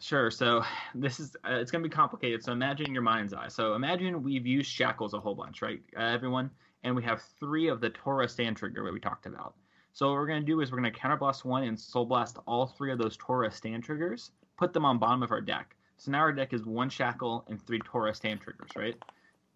Sure. So this is uh, it's gonna be complicated. So imagine in your mind's eye. So imagine we've used shackles a whole bunch, right, uh, everyone? And we have three of the Torah stand trigger that we talked about. So what we're gonna do is we're gonna counterblast one and soul blast all three of those Torah stand triggers, put them on bottom of our deck. So now our deck is one shackle and three Torah stand triggers, right?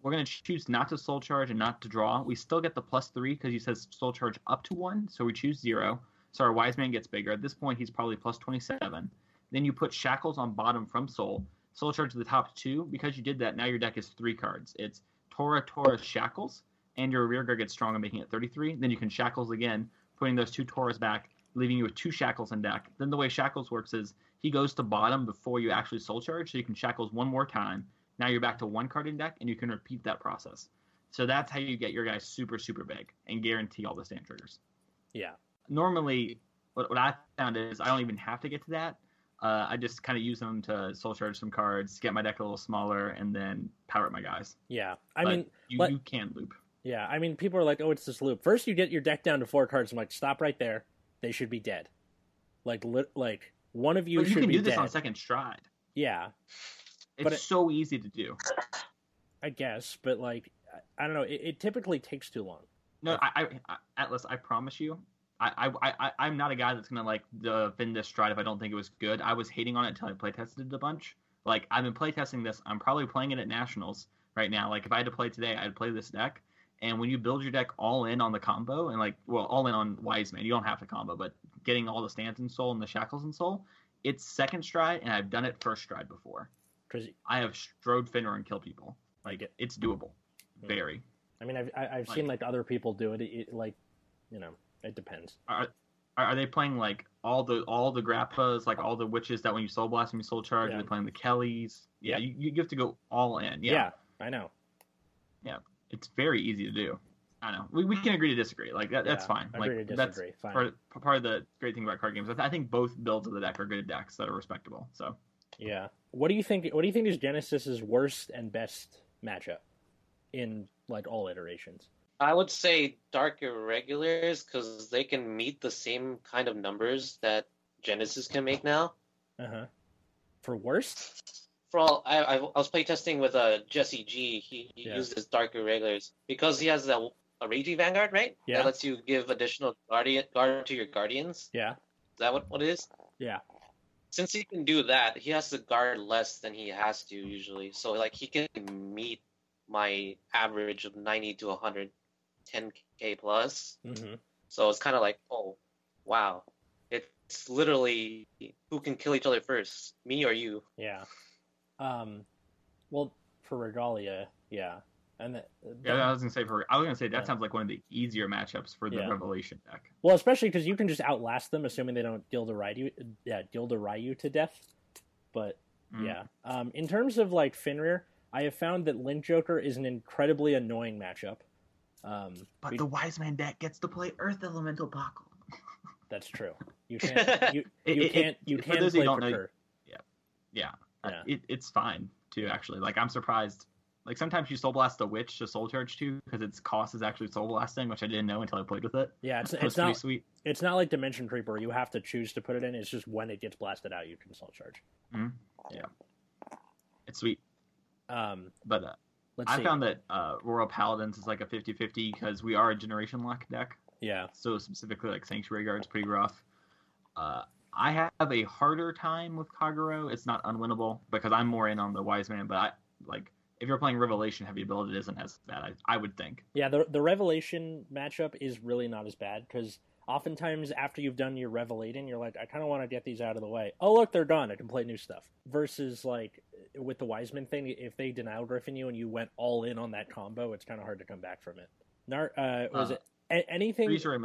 We're gonna choose not to soul charge and not to draw. We still get the plus three because he says soul charge up to one, so we choose zero. So our wise man gets bigger. At this point, he's probably plus twenty-seven. Then you put shackles on bottom from soul. Soul charge to the top two. Because you did that, now your deck is three cards. It's Torah, Torah, shackles, and your rear guard gets stronger, making it 33. Then you can shackles again, putting those two Torahs back, leaving you with two shackles in deck. Then the way shackles works is he goes to bottom before you actually soul charge, so you can shackles one more time. Now you're back to one card in deck, and you can repeat that process. So that's how you get your guys super, super big and guarantee all the stand triggers Yeah, normally what, what I found is I don't even have to get to that. Uh, I just kind of use them to soul charge some cards, get my deck a little smaller, and then power up my guys. yeah. I But mean, you, let- you can loop. Yeah, I mean, people are like, "Oh, it's this loop." First, you get your deck down to four cards. I'm like, "Stop right there. They should be dead." Like, li- like one of you but you should can be do this dead. on second stride. yeah, It's But it- so easy to do. I guess, but like, I- don't know. It, it typically takes too long. No, I, I, Atlas, I promise you, I, I, I, I'm not a guy that's gonna like defend this stride if I don't think it was good. I was hating on it until I playtested it a bunch. Like I've been playtesting this. I'm probably playing it at nationals right now. Like if I had to play today, I'd play this deck. And when you build your deck all in on the combo and like, well, all in on Wiseman, you don't have to combo, but getting all the stands in Soul and the shackles in Soul, it's second stride, and I've done it first stride before. I have strode Fenrir and kill people. Like get- it's doable, Hmm. very. I mean, I've I- I've seen like other people do it. it. Like, you know, it depends. are are they playing like all the all the grappas, like all the witches that when you soul blast and you soul charge? Yeah. Are they playing the Kellys? Yeah, Yep. you, you have to go all in. Yeah. Yeah, I know. Yeah, it's very easy to do. I know. We, we can agree to disagree. Like that, that's fine. Agree like to that's disagree. Fine. part of, part of the great thing about card games. I, th- I think both builds of the deck are good decks that are respectable. So Yeah. What do you think? What do you think is Genesis's worst and best matchup in like all iterations? I would say Dark Irregulars because they can meet the same kind of numbers that Genesis can make now. Uh huh. For worst? For all, I, I, I was playtesting with uh, Jesse G. He, he Yeah. uses Dark Irregulars because he has a, a Raging Vanguard, right? Yeah. That lets you give additional guardian guard to your guardians. Yeah. Is that what, what it is? Yeah. Since he can do that, he has to guard less than he has to usually. So like he can meet my average of 90 to 110k plus. Mm-hmm. So it's kind of like, oh, wow. It's literally who can kill each other first, me or you. Yeah. Um. Well, for Regalia, yeah, and the, yeah, I was gonna say for I was gonna say that Yeah. sounds like one of the easier matchups for the Yeah. Revelation deck. well, especially because you can just outlast them, assuming they don't deal the Ryu, yeah, deal the Ryu to death. But Mm. yeah, um, in terms of like Fenrir, I have found that Link Joker is an incredibly annoying matchup. Um, But we- the Wise Man deck gets to play Earth Elemental Buckle. that's true. You can't. You, It- you it- can't. You for can those who play don't know- Procure. Yeah, Yeah. It, it's fine too. Actually, like I'm surprised. Like sometimes you soul blast a witch to soul charge too because its cost is actually soul blasting, which I didn't know until I played with it. Yeah, it's it's not sweet. it's not like Dimension Creeper. you have to choose to put it in. It's just when it gets blasted out, you can soul charge. Yeah. It's sweet, Um, but uh, let's I see. found that uh, Royal Paladins is like a 50-50 because we are a generation lock deck. yeah, So specifically, like Sanctuary Guard's pretty rough. Uh, I have a harder time with Kagero. It's not unwinnable because I'm more in on the Wise Man, but I like if you're playing Revelation heavy build, it isn't as bad. I, I would think. yeah. The the Revelation matchup is really not as bad because oftentimes after you've done your revelating, you're like, I kind of want to get these out of the way. Oh, look, they're done. I can play new stuff. Versus like with the Wiseman thing, if they denial griffin you and you went all in on that combo, it's kind of hard to come back from it. Nar- uh, was Uh, it a- anything? Sure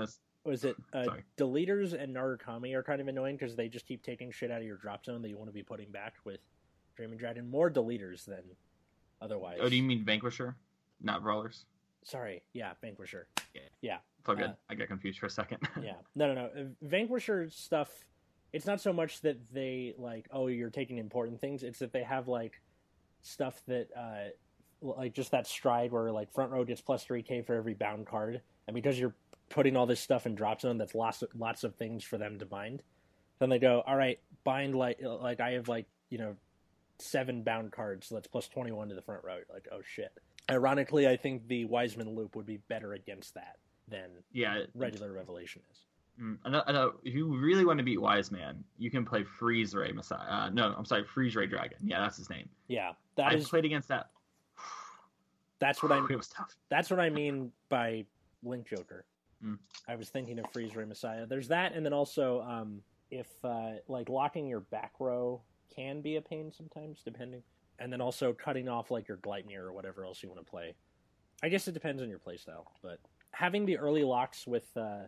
was it uh, deleters and Narukami are kind of annoying because they just keep taking shit out of your drop zone that you want to be putting back with Dreaming Dragon. More deleters than otherwise. Oh, do you mean Vanquisher, not Brawlers? Sorry, yeah, Vanquisher. It's all good. Uh, I got confused for a second. yeah, no, no, no. Uh, Vanquisher stuff. It's not so much that they like, oh, you're taking important things. It's that they have like stuff that, uh, like just that stride where like front row gets plus three k for every bound card, and because you're putting all this stuff in drop zone, that's lots of, lots of things for them to bind. Then they go, all right, bind like like I have like you know seven bound cards, so that's plus twenty one to the front row. Like, oh shit. Ironically, I think the Wiseman loop would be better against that than yeah. regular Revelation is. Mm, I know, I know, if you really want to beat Wise Man, you can play Freeze Ray Messiah. Uh, no, I'm sorry, Freeze Ray Dragon. Yeah, that's his name. Yeah, that I is played against that. that's what I It was tough. that's what I mean by Link Joker. Mm. I was thinking of Freeze Ray Messiah. There's that, and then also um, if uh, like locking your back row can be a pain sometimes, depending, and then also cutting off like your Gleipnir or whatever else you want to play. I guess it depends on your playstyle, but having the early locks with uh,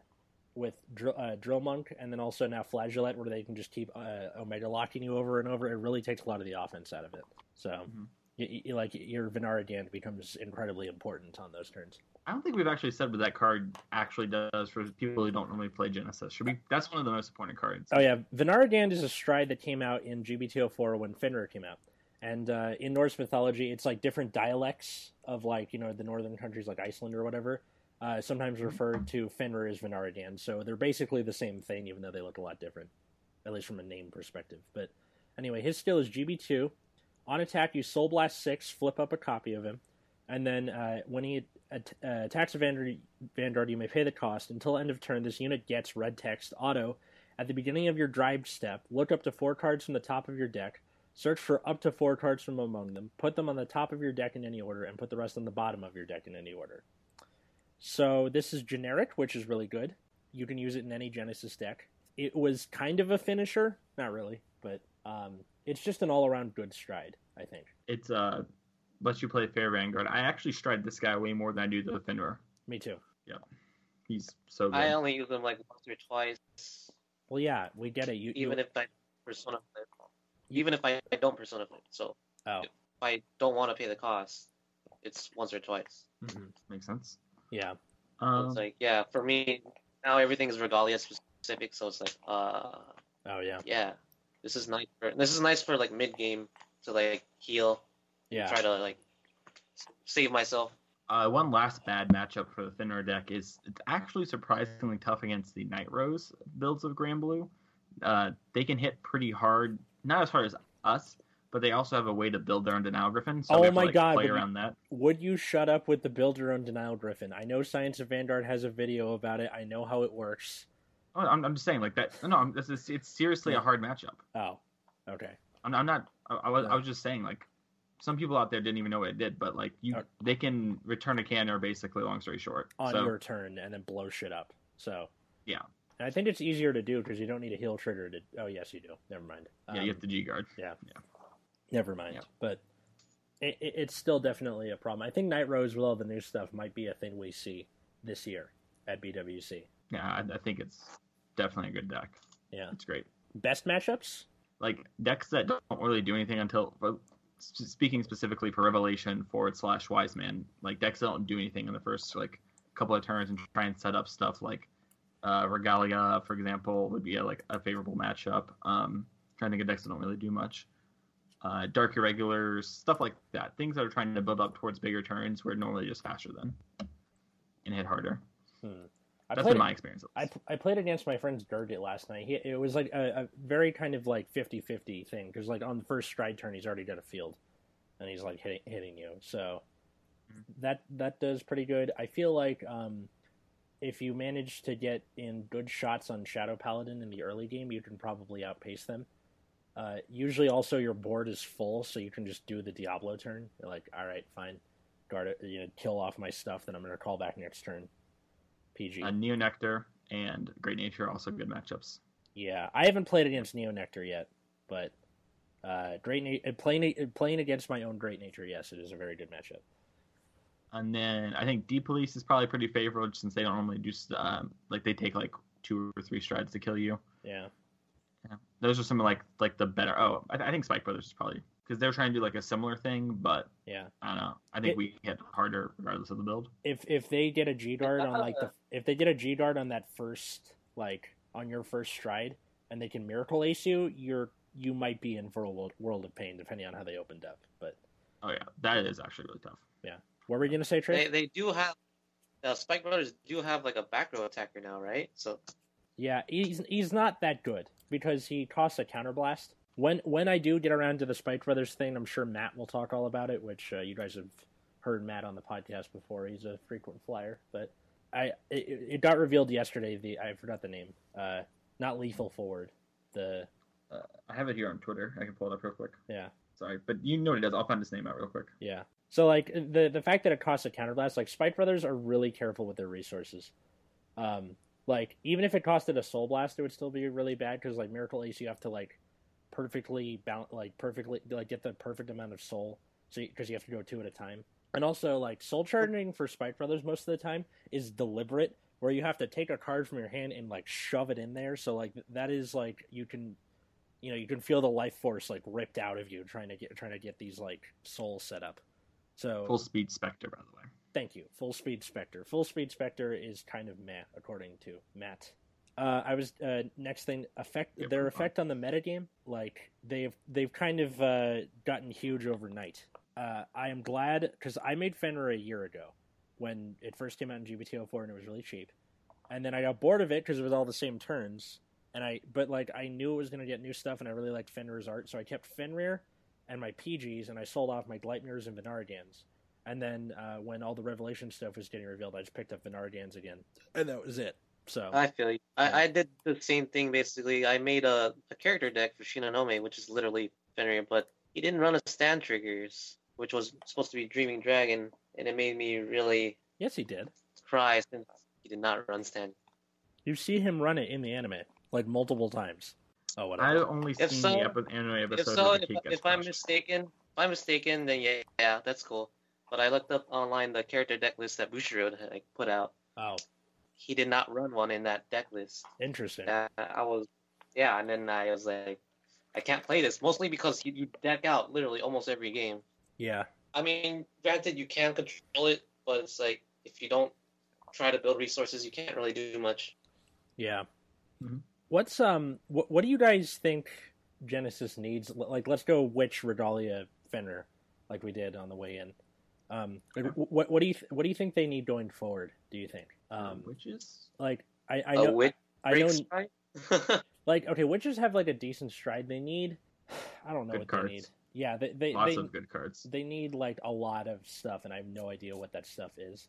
with Dr- uh, Drill Monk and then also now Flageolet, where they can just keep uh, Omega locking you over and over, it really takes a lot of the offense out of it. So, Mhm. y y like your Vanargand becomes incredibly important on those turns. I don't think we've actually said what that card actually does for people who don't normally play Genesis. Should we? That's one of the most important cards. Oh yeah, Vanargand is a stride that came out in GBT04 when Fenrir came out, and uh, in Norse mythology, it's like different dialects of like you know the northern countries like Iceland or whatever. Uh, sometimes referred to Fenrir as Vanargand, so they're basically the same thing, even though they look a lot different, at least from a name perspective. But anyway, his skill is GB2. On attack, you Soul Blast six, flip up a copy of him, and then uh, when he at- uh, attacks a Vanguard, Vanguard, you may pay the cost. Until end of turn, this unit gets red text auto at the beginning of your drive step, look up to four cards from the top of your deck, search for up to four cards from among them, put them on the top of your deck in any order, and put the rest on the bottom of your deck in any order. So this is generic, which is really good. You can use it in any Genesis deck. It was kind of a finisher, not really, but um, it's just an all-around good stride, I think. It's uh, lets you play fair Vanguard. I actually stride this guy way more than I do the Fenrir. Me too. Yeah. He's so good. I only use them like once or twice, Well, yeah, we get it. You, you- even if I persona. Even if I don't persona flip. So oh, if I don't want to pay the cost, it's once or twice. mhm. Makes sense. yeah, So Um, it's like yeah, for me now everything is Regalia specific, so it's like uh oh yeah, yeah, this is nice for this is nice for like mid game to like heal, yeah. try to like save myself. Uh, one last bad matchup for the Thinner deck is it's actually surprisingly tough against the Night Rose builds of Grand Blue. Uh, they can hit pretty hard, not as hard as us, but they also have a way to build their own Denial Griffin. So Oh we have to, my like, God, play would you- around that. Would you shut up with the build your own denial griffin? I know Science of Vanguard has a video about it. I know how it works. Oh, I'm, I'm just saying like that. No, I'm, this is, it's seriously Yeah. a hard matchup. Oh, okay. I'm, I'm not. I, I was. Yeah. I was just saying like. Some people out there didn't even know what it did, but like you, Uh, they can return a canner basically. Long story short, On so your turn and then blow shit up. So Yeah. and I think it's easier to do because you don't need a heal trigger to. Oh yes, you do. Never mind. yeah, you Um, have the G guard. Yeah. Never mind. Yeah. But it, it, it's still definitely a problem. I think Night Rose with all the new stuff might be a thing we see this year at BWC. Yeah, I, I think it's definitely a good deck. Yeah. It's great. Best matchups? like decks that don't really do anything until speaking specifically for revelation forward slash wise man like decks don't do anything in the first like couple of turns and try and set up stuff like uh regalia for example would be a, like a favorable matchup. Um trying to get decks that don't really do much. Uh dark irregulars stuff like that. Things that are trying to build up towards bigger turns where normally just faster than and hit harder. Hmm. I that's played been my experience I. I played against my friend's Durgit last night. He, it was like a, a very kind of like 50-50 thing because like on the first stride turn he's already got a field, and he's like hitting hitting you. So Mhm. that that does pretty good. I feel like um, if you manage to get in good shots on Shadow Paladin in the early game, you can probably outpace them. Uh, usually, also your board is full, so you can just do the Diablo turn. You're like, all right, fine, guard it, you know, kill off my stuff, then I'm gonna call back next turn. PG. uh, Neo Nectar and Great Nature are also good matchups. Yeah, I haven't played against Neo Nectar yet, but uh, Great Na- uh, playing uh, playing against my own Great Nature, yes, it is a very good matchup. And then I think D Police is probably pretty favorable since they don't normally do um, like they take like two or three strides to kill you. Yeah. Yeah. Those are some of like like the better. Oh, I, I think Spike Brothers is probably because they're trying to do like a similar thing, but Yeah. I don't know. I think It- we hit harder regardless of the build. If if they get a G dart on like the if they get a G dart on that first like on your first stride and they can miracle ace you, you're you might be in for a world, world of pain depending on how they opened up. But Oh yeah, that is actually really tough. Yeah, what were you gonna say, Trey? They they do have uh, Spike Brothers do have like a back row attacker now, right? So Yeah, he's he's not that good because he costs a counterblast. When when I do get around to the Spike Brothers thing, I'm sure Matt will talk all about it, which uh, you guys have heard Matt on the podcast before. He's a frequent flyer, but I it, it got revealed yesterday. The I forgot the name. Uh, not lethal forward. The Uh, I have it here on Twitter. I can pull it up real quick. yeah Sorry, but you know what it does. I'll find his name out real quick. yeah. So like the the fact that it costs a counterblast, like Spike Brothers are really careful with their resources. Um, like even if it costed a soul blast, it would still be really bad because like Miracle Ace, you have to like perfectly balance, like perfectly like get the perfect amount of soul, so because you, have to go two at a time. And also like soul charging for Spike Brothers most of the time is deliberate, where you have to take a card from your hand and like shove it in there. So like that is like you can, you know, you can feel the life force like ripped out of you trying to get trying to get these like souls set up. So Full speed Spectre, by the way. Thank you. Full Speed Spectre. Full Speed Spectre is kind of meh, according to Matt. Uh, I was uh, next thing effect Yeah, their effect on the metagame. Like they've they've kind of uh, gotten huge overnight. Uh, I am glad because I made Fenrir a year ago when it first came out in GBT04 and it was really cheap, and then I got bored of it because it was all the same turns. And I but like I knew it was gonna get new stuff and I really liked Fenrir's art, so I kept Fenrir and my PGs and I sold off my Gleipnirs and Vanargands. And then uh, when all the Revelation stuff was getting revealed, I just picked up Vanargands again, and that was it. So I feel you. Yeah. I, I did the same thing basically. I made a, a character deck for Shinonome, which is literally Fenrir, but he didn't run a stand triggers, which was supposed to be Dreaming Dragon, and it made me really yes, he did. cry since he did not run stand. You see him run it in the anime like multiple times. Oh, whatever. I've only If seen so- the epi- anime episode. If so, the if, if I'm mistaken, if I'm mistaken, then yeah, yeah, that's cool. But I looked up online the character deck list that Bushiroad had like, put out. oh, He did not run one in that deck list. interesting. Uh, I was, yeah, and then I was like, I can't play this mostly because you, you deck out literally almost every game. Yeah, I mean, granted, you can control it, but it's like if you don't try to build resources, you can't really do much. yeah. Mhm. What's um? What, what do you guys think Genesis needs? Like, let's go witch Regalia Fenrir, like we did on the way in. Um, like, what what do you th- what do you think they need going forward? Do you think? Um, witches. like I I a know witch I know breaks, right? like okay, witches have like a decent stride. They need I don't know Good what cards. they need. Yeah, they they Lots they, of good cards. they need like a lot of stuff, and I have no idea what that stuff is.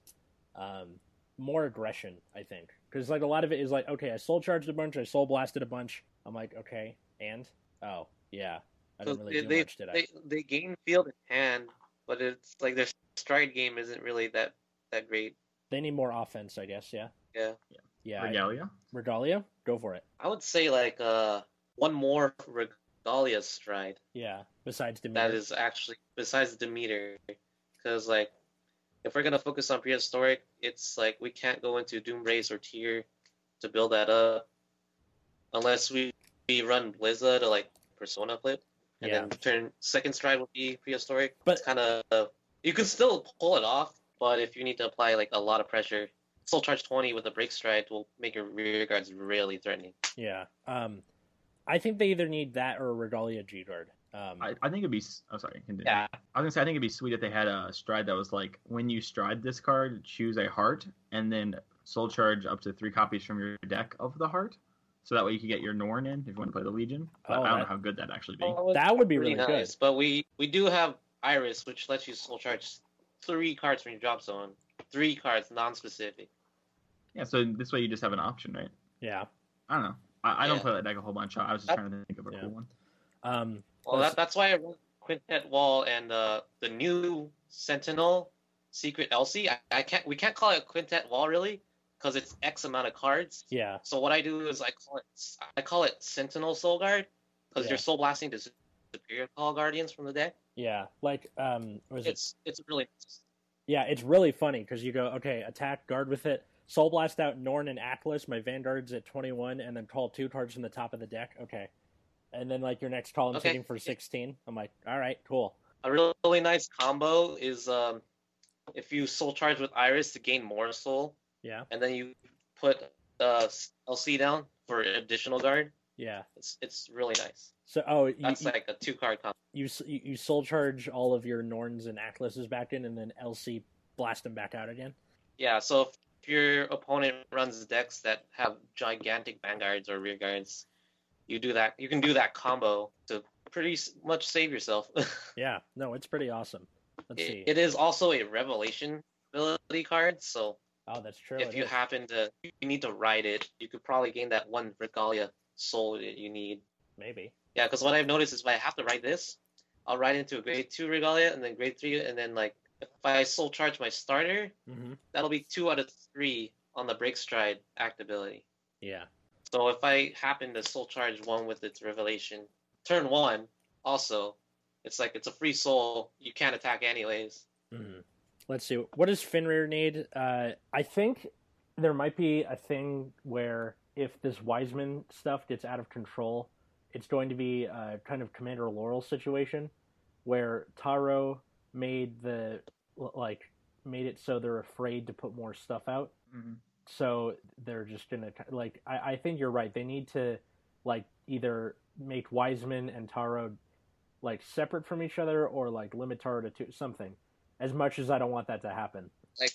Um, more aggression, I think, because like a lot of it is like, okay, I soul charged a bunch, I soul blasted a bunch. I'm like, okay, and oh yeah, I So didn't really do they, much, did I? they they gain field in hand, but it's like their stride game isn't really that that great. They need more offense, I guess. Yeah, Yeah, yeah. I- Regalia. Regalia, go for it. I would say like uh one more Regalia stride Yeah. Besides the that is actually besides Demeter, because like if we're gonna focus on prehistoric, it's like we can't go into Doom Race or Tier to build that up unless we, we run Blizza to like Persona flip, and Yeah. then turn second stride would be prehistoric. But- it's kind of you can still pull it off, but if you need to apply like a lot of pressure, Soul Charge 20 with a break stride will make your rear guards really threatening. Yeah. Um, I think they either need that or a Regalia G guard. Um, I, I think it'd be. s- Oh, sorry. Continue. Yeah, I was gonna say I think it'd be sweet if they had a stride that was like when you stride this card, choose a heart, and then soul charge up to three copies from your deck of the heart. So that way you could get your Norn in if you want to play the Legion. But Oh, I don't know how good that'd actually be. that would be really nice. good. But we we do have Iris, which lets you Soul Charge three cards from your drop zone. Three cards, non-specific. Yeah. So this way you just have an option, right? Yeah. I don't know. I, I don't Yeah. play that deck a whole bunch. I was just trying to think of a Yeah. cool one. Um, Well, that, that's why I wrote Quintet Wall and uh, the new Sentinel Secret Elsie. I, I can't we can't call it Quintet Wall really because it's X amount of cards. Yeah. So what I do is I call it I call it Sentinel Soul Guard because Yeah. you're soul blasting the superior call guardians from the deck. Yeah. Like um was it It's it's really Yeah, it's really funny because you go, okay, attack, guard with it, soul blast out Norn and Atlas. My Vanguard's at twenty one, and then call two cards from the top of the deck. Okay, and then like your next call, I'm Okay. hitting for sixteen. I'm like, all right, cool. a really, really nice combo is um if you soul charge with Iris to gain more soul, Yeah, and then you put uh LC down for additional guard. yeah. It's it's really nice. So oh, you That's you, like a two card combo. You you soul charge all of your Norns and Atlases back in, and then LC blast them back out again. Yeah, so if your opponent runs decks that have gigantic vanguards or rear guards, you do that. You can do that combo to pretty much save yourself. Yeah, no, it's pretty awesome. Let's see. it, it is also a revelation ability card, so oh, that's true. if it you is. happen to you need to ride it, you could probably gain that one regalia soul that you need. maybe. Yeah, because what I've noticed is if I have to write this, I'll ride into a grade two regalia and then grade three, and then like if I soul charge my starter, hmm that'll be two out of three on the break stride act ability. Yeah. So if I happen to soul charge one with its revelation, turn one, also, it's like it's a free soul. You can't attack anyways. hmm Let's see. What does Fenrir need? Uh, I think there might be a thing where if this Wiseman stuff gets out of control, it's going to be a kind of Commander Laurel situation where Taro made the like made it so they're afraid to put more stuff out. Mhm. So they're just gonna like. I, I think you're right. They need to like either make Wiseman and Taro like separate from each other or like limit Taro to two, something. As much as I don't want that to happen. Like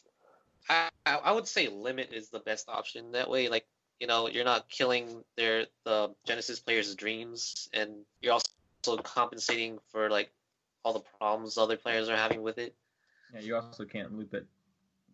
I I would say limit is the best option. That way, like you know, you're not killing their the Genesis players' dreams, and you're also compensating for like all the problems other players are having with it. Yeah, you also can't loop it.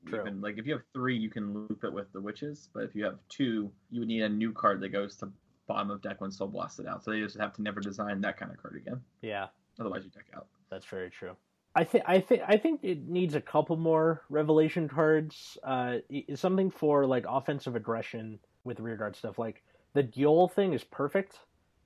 True. Even like if you have three, you can loop it with the witches, but if you have two, you would need a new card that goes to bottom of deck when soul blasted out. So they just have to never design that kind of card again. Yeah, Otherwise, you deck out. that's very true. I think I think I think it needs a couple more revelation cards. Uh, i- something for like offensive aggression with rear guard stuff. Like the Gyol thing is perfect.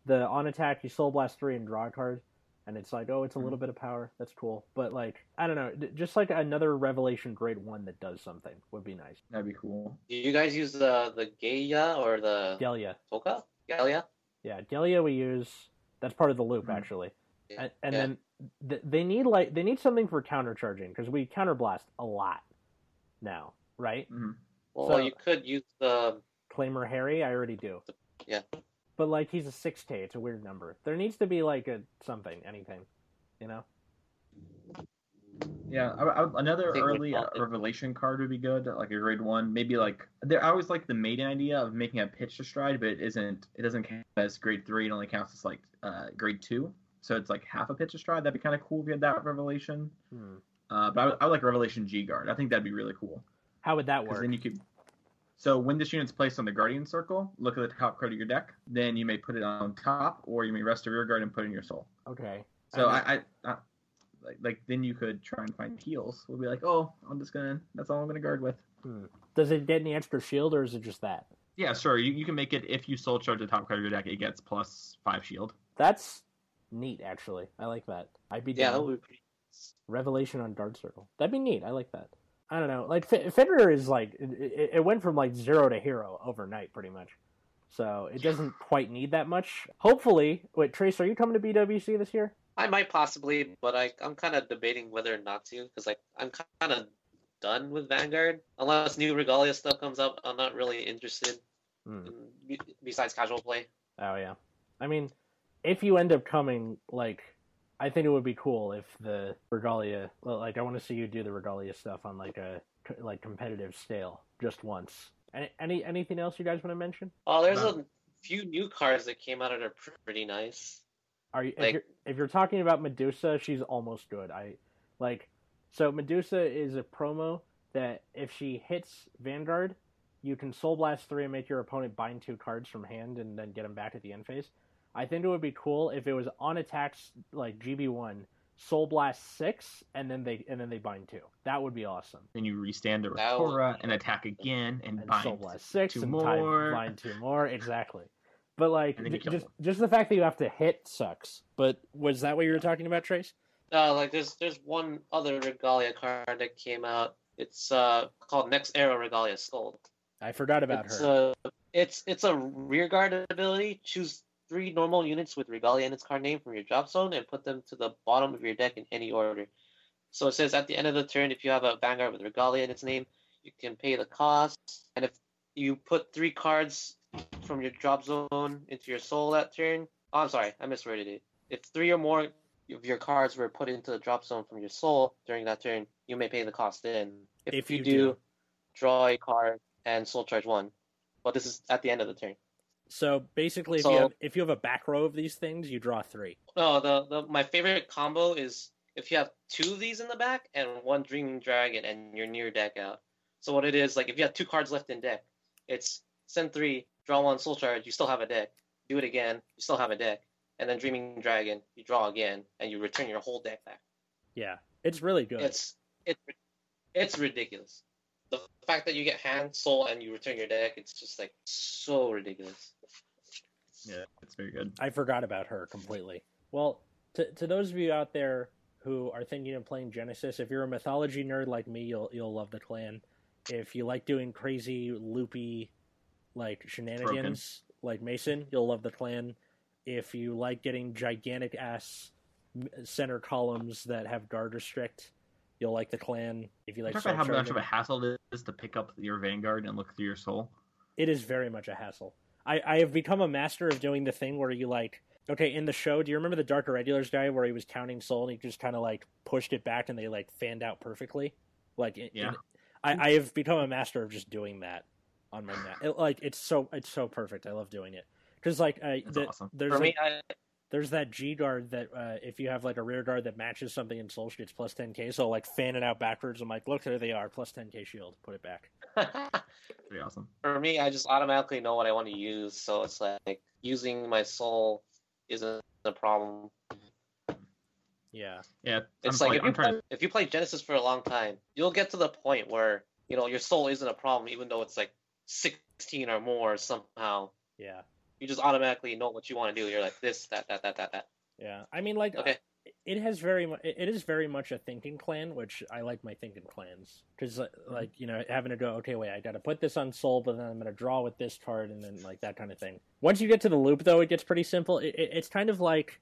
The on attack you soul blast three and draw a card, and it's like oh it's a little bit of power. That's cool. But like I don't know, just like another revelation grade one that does something would be nice. That'd be cool. Do you guys use the the Gaia or the Delia, Toka? Galia? yeah, Delia we use. That's part of the loop Mhm. actually. and, and Yeah. then th- they need like they need something for countercharging because we counterblast a lot now, right? hmm well, so- you could use the Claimer Harry, I already do. Yeah. But like he's a six K, it's a weird number. There needs to be like a something, anything, you know? Yeah, I, I, another think early uh, revelation card would be good, like a grade one. Maybe like there. I always like the maiden idea of making a pitch to stride, but it isn't. It doesn't count as grade three. It only counts as like uh, grade two. So it's like half a pitch to stride. That'd be kind of cool if you had that revelation. Hmm. Uh, but I would, I would like revelation G guard. I think that'd be really cool How would that work? then you could. So when this unit's placed on the guardian circle, look at the top card of your deck. Then you may put it on top, or you may rest a rear guard and put it in your soul. Okay. So I I, I, I like, like then you could try and find heals. We'll be like, oh, I'm just gonna. That's all I'm gonna guard with. Hmm. Does it get any extra shield or is it just that? Yeah, sure. You, you can make it if you soul charge the top card of your deck, it gets plus five shield. That's neat, actually. I like that. I'd be yeah, down. that would be. Revelation on Dart Circle. That'd be neat. I like that. I don't know. Like F- Federer is like it, it, went from like zero to hero overnight, pretty much. So it doesn't quite need that much. Hopefully, wait, Trace, are you coming to BWC this year? I might possibly, but I I'm kind of debating whether or not to because like I'm kind of done with Vanguard unless new Regalia stuff comes up. I'm not really interested Hmm. in, besides casual play. Oh yeah. I mean, if you end up coming, like, I think it would be cool if the Regalia, like, I want to see you do the Regalia stuff on like a like competitive scale just once. Any, any anything else you guys want to mention? Oh, there's No. a few new cards that came out that are pretty nice. Are you if Like- you're if you're talking about Medusa, she's almost good. I like so Medusa is a promo that if she hits Vanguard, you can Soul Blast three and make your opponent bind two cards from hand and then get them back at the end phase. I think it would be cool if it was on attacks like GB one, Soul Blast six, and then they and then they bind two. That would be awesome. And you restand the with That would- Korra and attack again and, And bind. Soul Blast six two and more. Time, bind two more. Exactly. But like And then you j- kill just them. just the fact that you have to hit sucks. But was that what you were talking about, Trace? Uh, like there's there's one other Regalia card that came out. It's uh called Next Era Regalia Skuld. I forgot about it's her. a it's it's a rear guard ability. Choose three normal units with Regalia in its card name from your drop zone and put them to the bottom of your deck in any order. So it says at the end of the turn, if you have a Vanguard with Regalia in its name, you can pay the cost. And if you put three cards from your drop zone into your soul that turn, oh, I'm sorry, I misworded it. If three or more of your cards were put into the drop zone from your soul during that turn, you may pay the cost then. If, If you, you do, do. draw a card and soul charge one. But this is at the end of the turn. So basically, if So- you have if you have a back row of these things, you draw three. No, the, the my favorite combo is if you have two of these in the back and one Dreaming Dragon and you're near deck out. So what it is, like if you have two cards left in deck, it's send three, draw one soul charge, you still have a deck. Do it again, you still have a deck. And then Dreaming Dragon, you draw again, and you return your whole deck back. Yeah, it's really good. It's it's it's ridiculous. The fact that you get hand, soul, and you return your deck, it's just like so ridiculous. Yeah, it's very good. I forgot about her completely. Well, to to those of you out there who are thinking of playing Genesis, if you're a mythology nerd like me, you'll you'll love the clan. If you like doing crazy loopy like shenanigans like Mason, you'll love the clan. If you like getting gigantic ass center columns that have guard restrict, you'll like the clan. If you like Talk about how much of a hassle it is to pick up your Vanguard and look through your soul. it is very much a hassle. I, I have become a master of doing the thing where you like okay in the show. Do you remember the Dark Irregulars guy where he was counting soul and he just kind of like pushed it back and they like fanned out perfectly? Like in- Yeah. I, I have become a master of just doing that on my map. It, like it's so it's so perfect. I love doing it because like I, the, awesome. there's For like, me, I, there's that G guard that uh, if you have like a rear guard that matches something in Soul, it's plus 10k. So like fan it out backwards. I'm like, look, there they are, plus 10k shield. Put it back. Pretty awesome. for me, I just automatically know what I want to use, so it's like using my soul isn't a problem. Yeah, Yeah, It's I'm, like, if, you I'm trying play, if you play Genesis for a long time, you'll get to the point where you know your soul isn't a problem, even though it's like 16 or more somehow. yeah. You just automatically know what you want to do. You're like this, that, that, that, that, that. Yeah, I mean, like, Okay. it has very much. It is very much a thinking clan, which I like my thinking clans because, mm-hmm. like, you know, having to go, okay, wait, I got to put this on soul, but then I'm going to draw with this card, and then like that kind of thing. Once you get to the loop, though, it gets pretty simple. It, it, it's kind of like,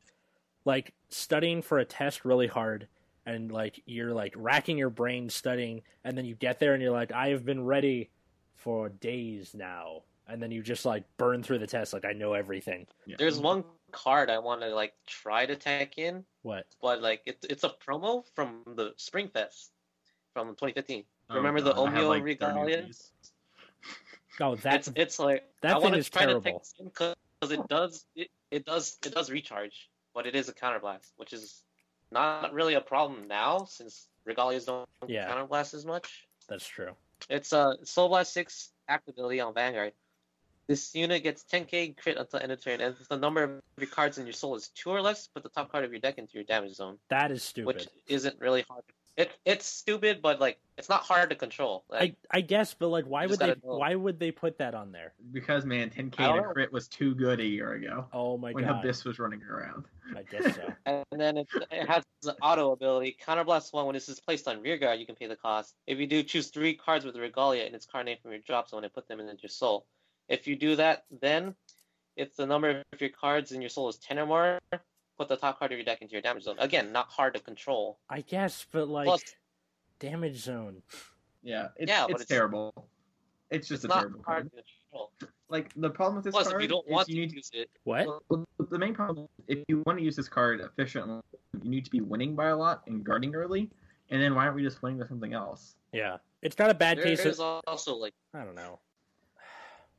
like studying for a test really hard, and like you're like racking your brain studying, and then you get there, and you're like, I have been ready for days now. And then you just like burn through the test, like I know everything. Yeah. There's one card I want to like try to tech in, What? but like it, it's a promo from the Spring Fest from 2015. Oh, Remember the God, I have, Omeo like, Regalia? Oh, that's it's it's like that I thing want to is try terrible. to tech in because it does it, it does it does recharge, but it is a counterblast, which is not really a problem now since Regalias don't Yeah. counterblast as much. That's true. It's a Soul Blast six activity on Vanguard. This unit gets 10k crit until end of turn, and if the number of your cards in your soul is two or less, put the top card of your deck into your damage zone, That is stupid. which isn't really hard. It it's stupid, but like it's not hard to control. Like, I I guess, but like, why would they? know. Why would they put that on there? Because man, 10k I don't and a know. crit was too good a year ago Oh my when god! Abyss was running around. I guess so. And then it, it has the auto ability. Counterblast one, when this is placed on rear guard, you can pay the cost. If you do, choose three cards with Regalia and its card name from your drop zone and put them into your soul. If you do that, then if the number of your cards in your soul is 10 or more, put the top card of your deck into your damage zone. Again, not hard to control. I guess, but like, Plus, damage zone. Yeah, it's, Yeah, it's, it's- terrible. It's just it's a not terrible hard card. to control. Like the problem with this Plus, card if you don't is want you to need use it, What? Well, the main problem, if you want to use this card efficiently, you need to be winning by a lot and guarding early. And then why aren't we just playing with something else? Yeah, it's not a bad there case. is Of, also like I don't know.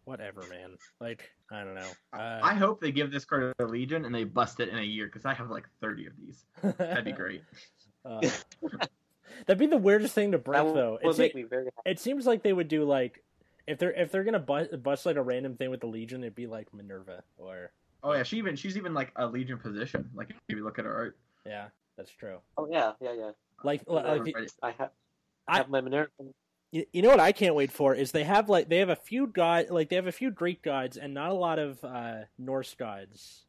Whatever, man. Like, I don't know. Uh, I hope they give this card a Legion and they bust it in a year because I have like 30 of these. That'd be great. Uh, that'd be the weirdest thing to break, that would, though. would It's, make me very happy. it seems like they would do like if they're if they're gonna bust, bust like a random thing with the Legion, it'd be like Minerva or Oh yeah, she even she's even like a Legion position. Like if you look at her art, yeah. That's true. Oh yeah, yeah, yeah. Like, Yeah, like. I have. I- I have my Minerva. You, you know what I can't wait for is they have like they have a few god like they have a few Greek gods and not a lot of uh, Norse gods,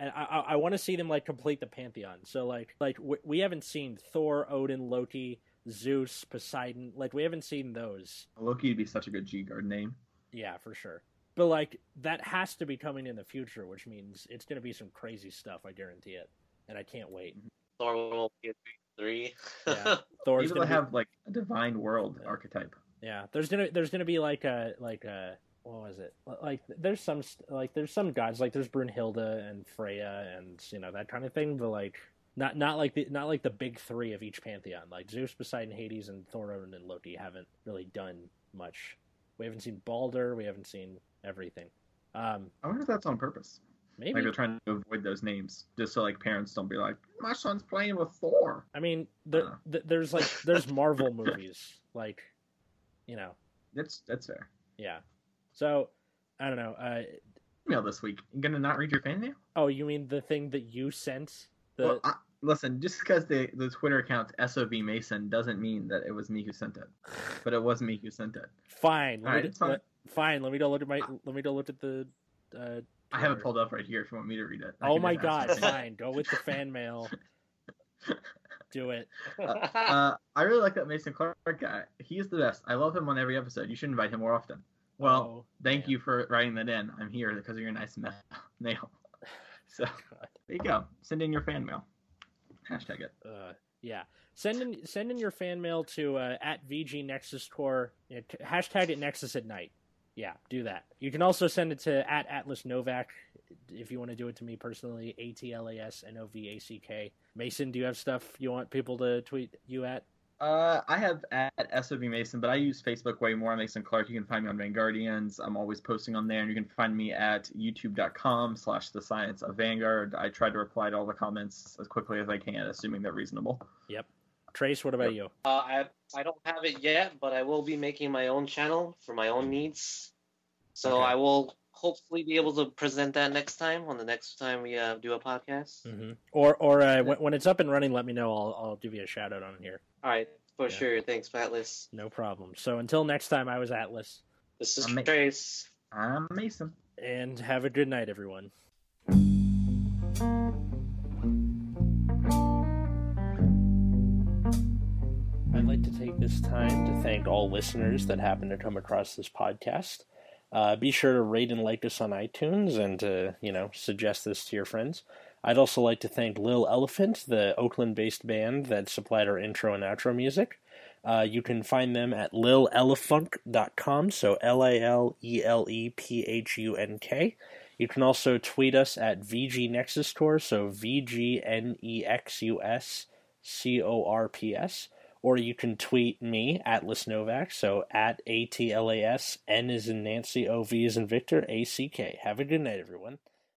and I I, I want to see them like complete the pantheon. So like like we, we haven't seen Thor, Odin, Loki, Zeus, Poseidon. Like we haven't seen those. Loki would be such a good G guard name. Yeah, for sure. But like that has to be coming in the future, which means it's going to be some crazy stuff. I guarantee it, and I can't wait. Thor will be a three. Yeah. Thor's Maybe gonna have like a divine world Yeah. archetype. Yeah, there's gonna there's gonna be like a like a what was it like there's some like there's some gods like there's Brunhilde and Freya and you know that kind of thing, but like not not like the not like the big three of each pantheon. Like Zeus, Poseidon, Hades, and Thor, Odin, and Loki haven't really done much. We haven't seen Balder. We haven't seen everything. Um, I wonder if that's on purpose. Maybe Like they're trying to avoid those names, just so like parents don't be like, "My son's playing with Thor." I mean there, Uh. th- there's like there's Marvel movies like you know That's that's fair. yeah. So I don't know. Uh, Email this week. You gonna not read your fan mail? oh, you mean the thing that you sent? The Well, I, listen, just because the the Twitter account SOV Mason doesn't mean that it was me who sent it, but it was me who sent it. Fine. Let All right, me, it's fine. let- fine. Let me go look at my. Let me go look at the. Uh, I have it pulled up right here if you want me to read it. I Oh my god! Fine. Go with the fan mail. Do it. uh, I really like that Mason Clark guy. He's the best. I love him on every episode. You should invite him more often. Well, Oh, thank man. you for writing that in. I'm here because of your nice ma- mail. So God. there you go. Send in your fan mail. Hashtag it. Uh, yeah. Send in send in your fan mail to uh, at VG Nexus Corps. Yeah, hashtag it Nexus at night. Yeah, do that. You can also send it to at Atlas Novack if you want to do it to me personally. A T L A S N O V A C K. Mason, do you have stuff you want people to tweet you at? Uh, I have at SOV Mason, but I use Facebook way more. I'm Mason Clark. You can find me on Vanguardians. I'm always posting on there, and you can find me at youtube.com slash the science of Vanguard. I try to reply to all the comments as quickly as I can, assuming they're reasonable. Trace, what about you? Uh, I I don't have it yet, but I will be making my own channel for my own needs. So Okay. I will hopefully be able to present that next time on the next time we uh, do a podcast. hmm Or or uh, when, when it's up and running, let me know. I'll I'll give you a shout out on here. All right, for Yeah. sure. Thanks, Atlas. No problem. So until next time, I was Atlas, This is I'm Trace. I'm Mason. and have a good night, everyone. I'd like to take this time to thank all listeners that happen to come across this podcast. Uh, be sure to rate and like us on iTunes and to, you know, suggest this to your friends. I'd also like to thank Lil Elephunk, the Oakland based band that supplied our intro and outro music. Uh, you can find them at lilelephunk.com, so L A L E L E P H U N K. You can also tweet us at VG Nexus Corps, so V G N E X U S C O R P S. Or you can tweet me, Atlas Novack, so at A T L A S, N is in Nancy, O V is in Victor, A C K. Have a good night, everyone.